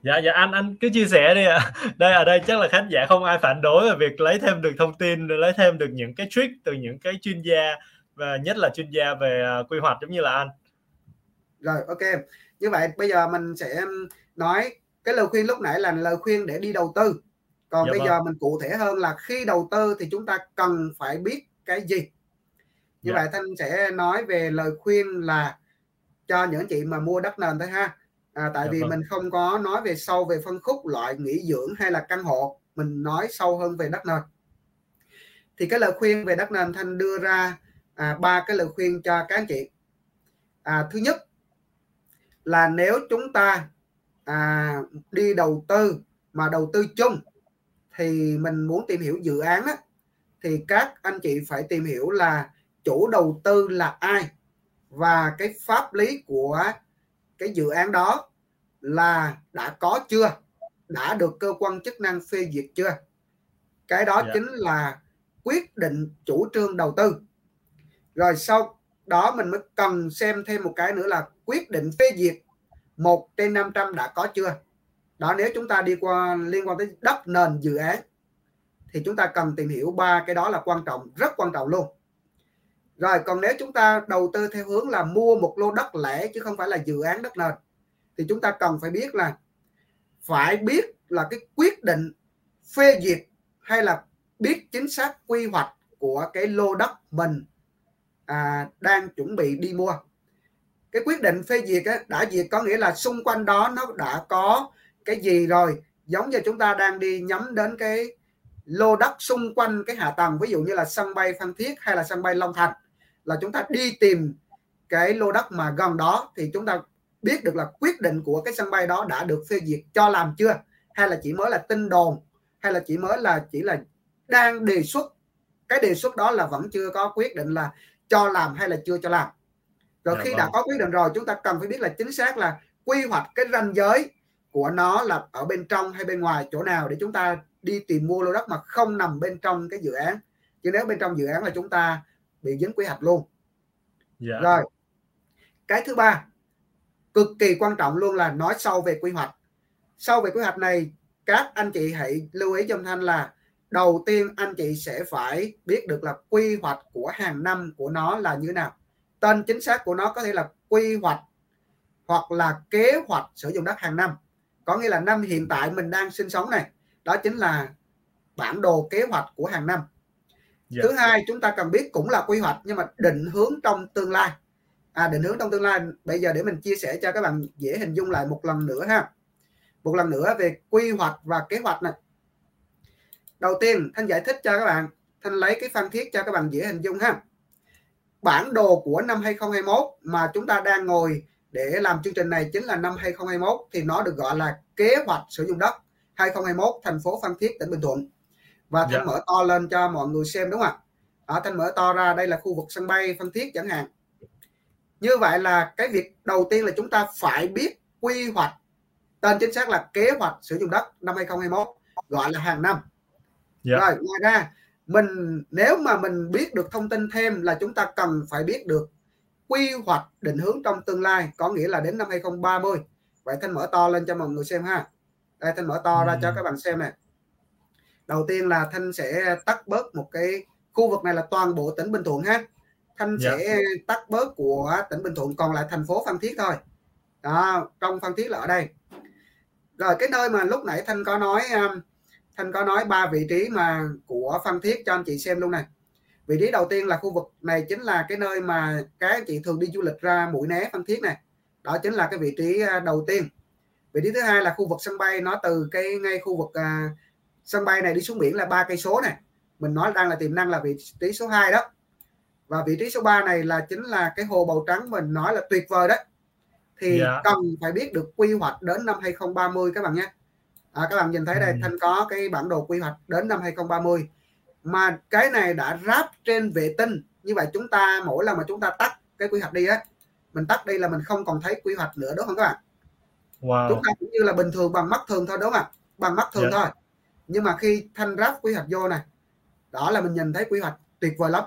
dạ dạ anh anh cứ chia sẻ đi ạ à. đây ở đây chắc là khán giả không ai phản đối về việc lấy thêm được thông tin lấy thêm được những cái trick từ những cái chuyên gia và nhất là chuyên gia về uh, quy hoạch giống như là anh rồi ok như vậy bây giờ mình sẽ nói cái lời khuyên lúc nãy là lời khuyên để đi đầu tư còn dạ bây vâng. giờ mình cụ thể hơn là khi đầu tư thì chúng ta cần phải biết cái gì như dạ. vậy thanh sẽ nói về lời khuyên là cho những chị mà mua đất nền thôi ha à, tại dạ vì vâng. mình không có nói về sâu về phân khúc loại nghỉ dưỡng hay là căn hộ mình nói sâu hơn về đất nền thì cái lời khuyên về đất nền thanh đưa ra à, ba cái lời khuyên cho các anh chị à, thứ nhất là nếu chúng ta à, đi đầu tư mà đầu tư chung thì mình muốn tìm hiểu dự án á, thì các anh chị phải tìm hiểu là chủ đầu tư là ai và cái pháp lý của cái dự án đó là đã có chưa đã được cơ quan chức năng phê duyệt chưa cái đó yeah. Dạ. chính là quyết định chủ trương đầu tư rồi sau đó mình mới cần xem thêm một cái nữa là quyết định phê duyệt một trên 500 đã có chưa đó nếu chúng ta đi qua liên quan tới đất nền dự án thì chúng ta cần tìm hiểu ba cái đó là quan trọng rất quan trọng luôn. Rồi còn nếu chúng ta đầu tư theo hướng là mua một lô đất lẻ chứ không phải là dự án đất nền thì chúng ta cần phải biết là phải biết là cái quyết định phê duyệt hay là biết chính xác quy hoạch của cái lô đất mình à, đang chuẩn bị đi mua. Cái quyết định phê duyệt á, đã duyệt có nghĩa là xung quanh đó nó đã có cái gì rồi? Giống như chúng ta đang đi nhắm đến cái lô đất xung quanh cái hạ tầng ví dụ như là sân bay Phan Thiết hay là sân bay Long Thành là chúng ta đi tìm cái lô đất mà gần đó thì chúng ta biết được là quyết định của cái sân bay đó đã được phê duyệt cho làm chưa? Hay là chỉ mới là tin đồn? Hay là chỉ mới là chỉ là đang đề xuất? Cái đề xuất đó là vẫn chưa có quyết định là cho làm hay là chưa cho làm. Rồi dạ khi đã vâng. có quyết định rồi chúng ta cần phải biết là chính xác là quy hoạch cái ranh giới của nó là ở bên trong hay bên ngoài chỗ nào để chúng ta đi tìm mua lô đất mà không nằm bên trong cái dự án chứ nếu bên trong dự án là chúng ta bị dính quy hoạch luôn yeah. Dạ. rồi cái thứ ba cực kỳ quan trọng luôn là nói sâu về quy hoạch sâu về quy hoạch này các anh chị hãy lưu ý cho thanh là đầu tiên anh chị sẽ phải biết được là quy hoạch của hàng năm của nó là như thế nào tên chính xác của nó có thể là quy hoạch hoặc là kế hoạch sử dụng đất hàng năm có nghĩa là năm hiện tại mình đang sinh sống này đó chính là bản đồ kế hoạch của hàng năm yeah. Dạ. thứ hai chúng ta cần biết cũng là quy hoạch nhưng mà định hướng trong tương lai à, định hướng trong tương lai bây giờ để mình chia sẻ cho các bạn dễ hình dung lại một lần nữa ha một lần nữa về quy hoạch và kế hoạch này đầu tiên thanh giải thích cho các bạn thanh lấy cái phân thiết cho các bạn dễ hình dung ha bản đồ của năm 2021 mà chúng ta đang ngồi để làm chương trình này chính là năm 2021 thì nó được gọi là kế hoạch sử dụng đất 2021 thành phố Phan Thiết tỉnh Bình Thuận và thanh yeah. Dạ. mở to lên cho mọi người xem đúng không ạ ở thanh mở to ra đây là khu vực sân bay Phan Thiết chẳng hạn như vậy là cái việc đầu tiên là chúng ta phải biết quy hoạch tên chính xác là kế hoạch sử dụng đất năm 2021 gọi là hàng năm yeah. Dạ. rồi ngoài ra mình nếu mà mình biết được thông tin thêm là chúng ta cần phải biết được quy hoạch định hướng trong tương lai có nghĩa là đến năm 2030 vậy thanh mở to lên cho mọi người xem ha đây thanh mở to ừ. ra cho các bạn xem này đầu tiên là thanh sẽ tắt bớt một cái khu vực này là toàn bộ tỉnh Bình Thuận ha thanh yeah. Dạ. sẽ tắt bớt của tỉnh Bình Thuận còn lại thành phố Phan Thiết thôi đó trong Phan Thiết là ở đây rồi cái nơi mà lúc nãy thanh có nói um, thanh có nói ba vị trí mà của Phan Thiết cho anh chị xem luôn này vị trí đầu tiên là khu vực này chính là cái nơi mà các anh chị thường đi du lịch ra mũi né Phan Thiết này đó chính là cái vị trí uh, đầu tiên vị trí thứ hai là khu vực sân bay nó từ cái ngay khu vực uh, sân bay này đi xuống biển là ba cây số này mình nói đang là tiềm năng là vị trí số 2 đó và vị trí số 3 này là chính là cái hồ bầu trắng mình nói là tuyệt vời đấy thì yeah. Dạ. cần phải biết được quy hoạch đến năm 2030 các bạn nhé à, các bạn nhìn thấy đây ừ. thanh có cái bản đồ quy hoạch đến năm 2030 mà cái này đã ráp trên vệ tinh như vậy chúng ta mỗi lần mà chúng ta tắt cái quy hoạch đi á mình tắt đi là mình không còn thấy quy hoạch nữa đúng không các bạn wow. chúng ta cũng như là bình thường bằng mắt thường thôi đúng không ạ bằng mắt thường yeah. Dạ. thôi nhưng mà khi thanh ráp quy hoạch vô này đó là mình nhìn thấy quy hoạch tuyệt vời lắm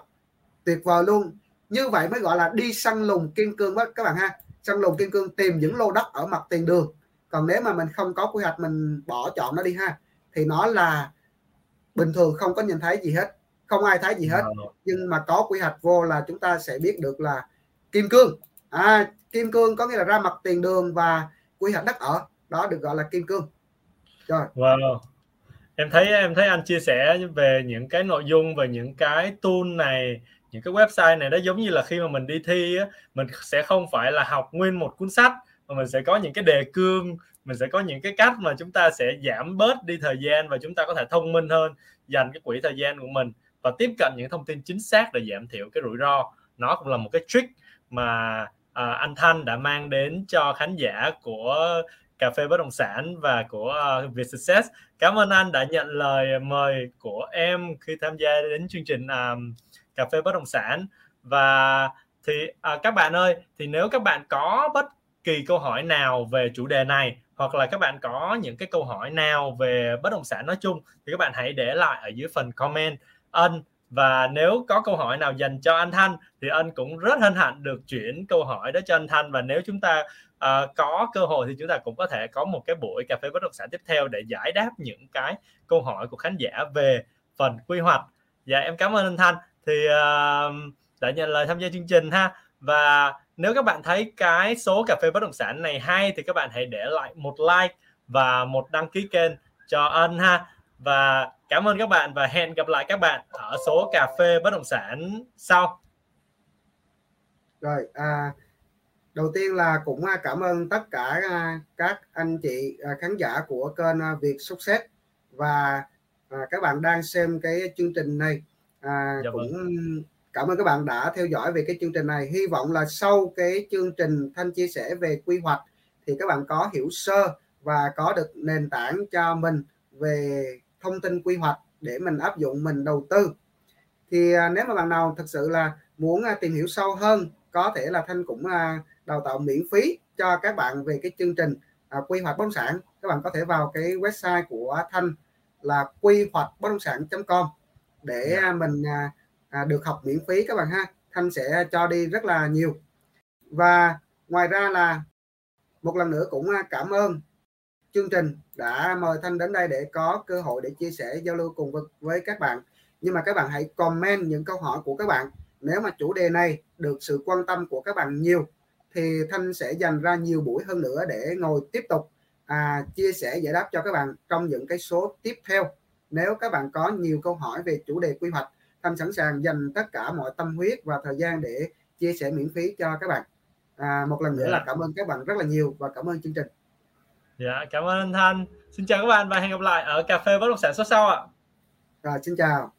tuyệt vời luôn như vậy mới gọi là đi săn lùng kiên cương đó các bạn ha săn lùng kiên cương tìm những lô đất ở mặt tiền đường còn nếu mà mình không có quy hoạch mình bỏ chọn nó đi ha thì nó là bình thường không có nhìn thấy gì hết không ai thấy gì hết. Nhưng mà có quy hoạch vô là chúng ta sẽ biết được là kim cương. À, kim cương có nghĩa là ra mặt tiền đường và quy hoạch đất ở. Đó được gọi là kim cương. Rồi. Wow. Em thấy em thấy anh chia sẻ về những cái nội dung về những cái tool này những cái website này nó giống như là khi mà mình đi thi á, mình sẽ không phải là học nguyên một cuốn sách mà mình sẽ có những cái đề cương mình sẽ có những cái cách mà chúng ta sẽ giảm bớt đi thời gian và chúng ta có thể thông minh hơn dành cái quỹ thời gian của mình và tiếp cận những thông tin chính xác để giảm thiểu cái rủi ro nó cũng là một cái trick mà à, anh Thanh đã mang đến cho khán giả của cà phê bất động sản và của uh, Vietsuccess. Cảm ơn anh đã nhận lời mời của em khi tham gia đến chương trình um, cà phê bất động sản và thì uh, các bạn ơi thì nếu các bạn có bất kỳ câu hỏi nào về chủ đề này hoặc là các bạn có những cái câu hỏi nào về bất động sản nói chung thì các bạn hãy để lại ở dưới phần comment. Ân và nếu có câu hỏi nào dành cho anh Thanh thì anh cũng rất hân hạnh được chuyển câu hỏi đó cho anh Thanh. Và nếu chúng ta uh, có cơ hội thì chúng ta cũng có thể có một cái buổi cà phê bất động sản tiếp theo để giải đáp những cái câu hỏi của khán giả về phần quy hoạch. Dạ em cảm ơn anh Thanh. Thì uh, đã nhận lời tham gia chương trình ha. Và nếu các bạn thấy cái số cà phê bất động sản này hay thì các bạn hãy để lại một like và một đăng ký kênh cho anh ha. Và cảm ơn các bạn và hẹn gặp lại các bạn ở số cà phê bất động sản sau. Rồi à, đầu tiên là cũng à, cảm ơn tất cả à, các anh chị à, khán giả của kênh Việt Success và các bạn đang xem cái chương trình này. À, dạ cũng vâng. Cảm ơn các bạn đã theo dõi về cái chương trình này. Hy vọng là sau cái chương trình thanh chia sẻ về quy hoạch thì các bạn có hiểu sơ và có được nền tảng cho mình về thông tin quy hoạch để mình áp dụng mình đầu tư. Thì nếu mà bạn nào thật sự là muốn tìm hiểu sâu hơn có thể là thanh cũng đào tạo miễn phí cho các bạn về cái chương trình à, quy hoạch bất động sản. Các bạn có thể vào cái website của thanh là quy hoạch bất động sản.com để dạ. mình à, được học miễn phí các bạn ha. Thanh sẽ cho đi rất là nhiều. Và ngoài ra là một lần nữa cũng à, cảm ơn chương trình đã mời thanh đến đây để có cơ hội để chia sẻ giao lưu cùng với, với các bạn. Nhưng mà các bạn hãy comment những câu hỏi của các bạn. Nếu mà chủ đề này được sự quan tâm của các bạn nhiều thì Thanh sẽ dành ra nhiều buổi hơn nữa để ngồi tiếp tục à, chia sẻ giải đáp cho các bạn trong những cái số tiếp theo. Nếu các bạn có nhiều câu hỏi về chủ đề quy hoạch Thanh sẵn sàng dành tất cả mọi tâm huyết và thời gian để chia sẻ miễn phí cho các bạn. À, một lần nữa là dạ. cảm ơn các bạn rất là nhiều và cảm ơn chương trình. Dạ cảm ơn anh Thanh. Xin chào các bạn và hẹn gặp lại ở cà phê bất động sản số sau ạ. Rồi xin chào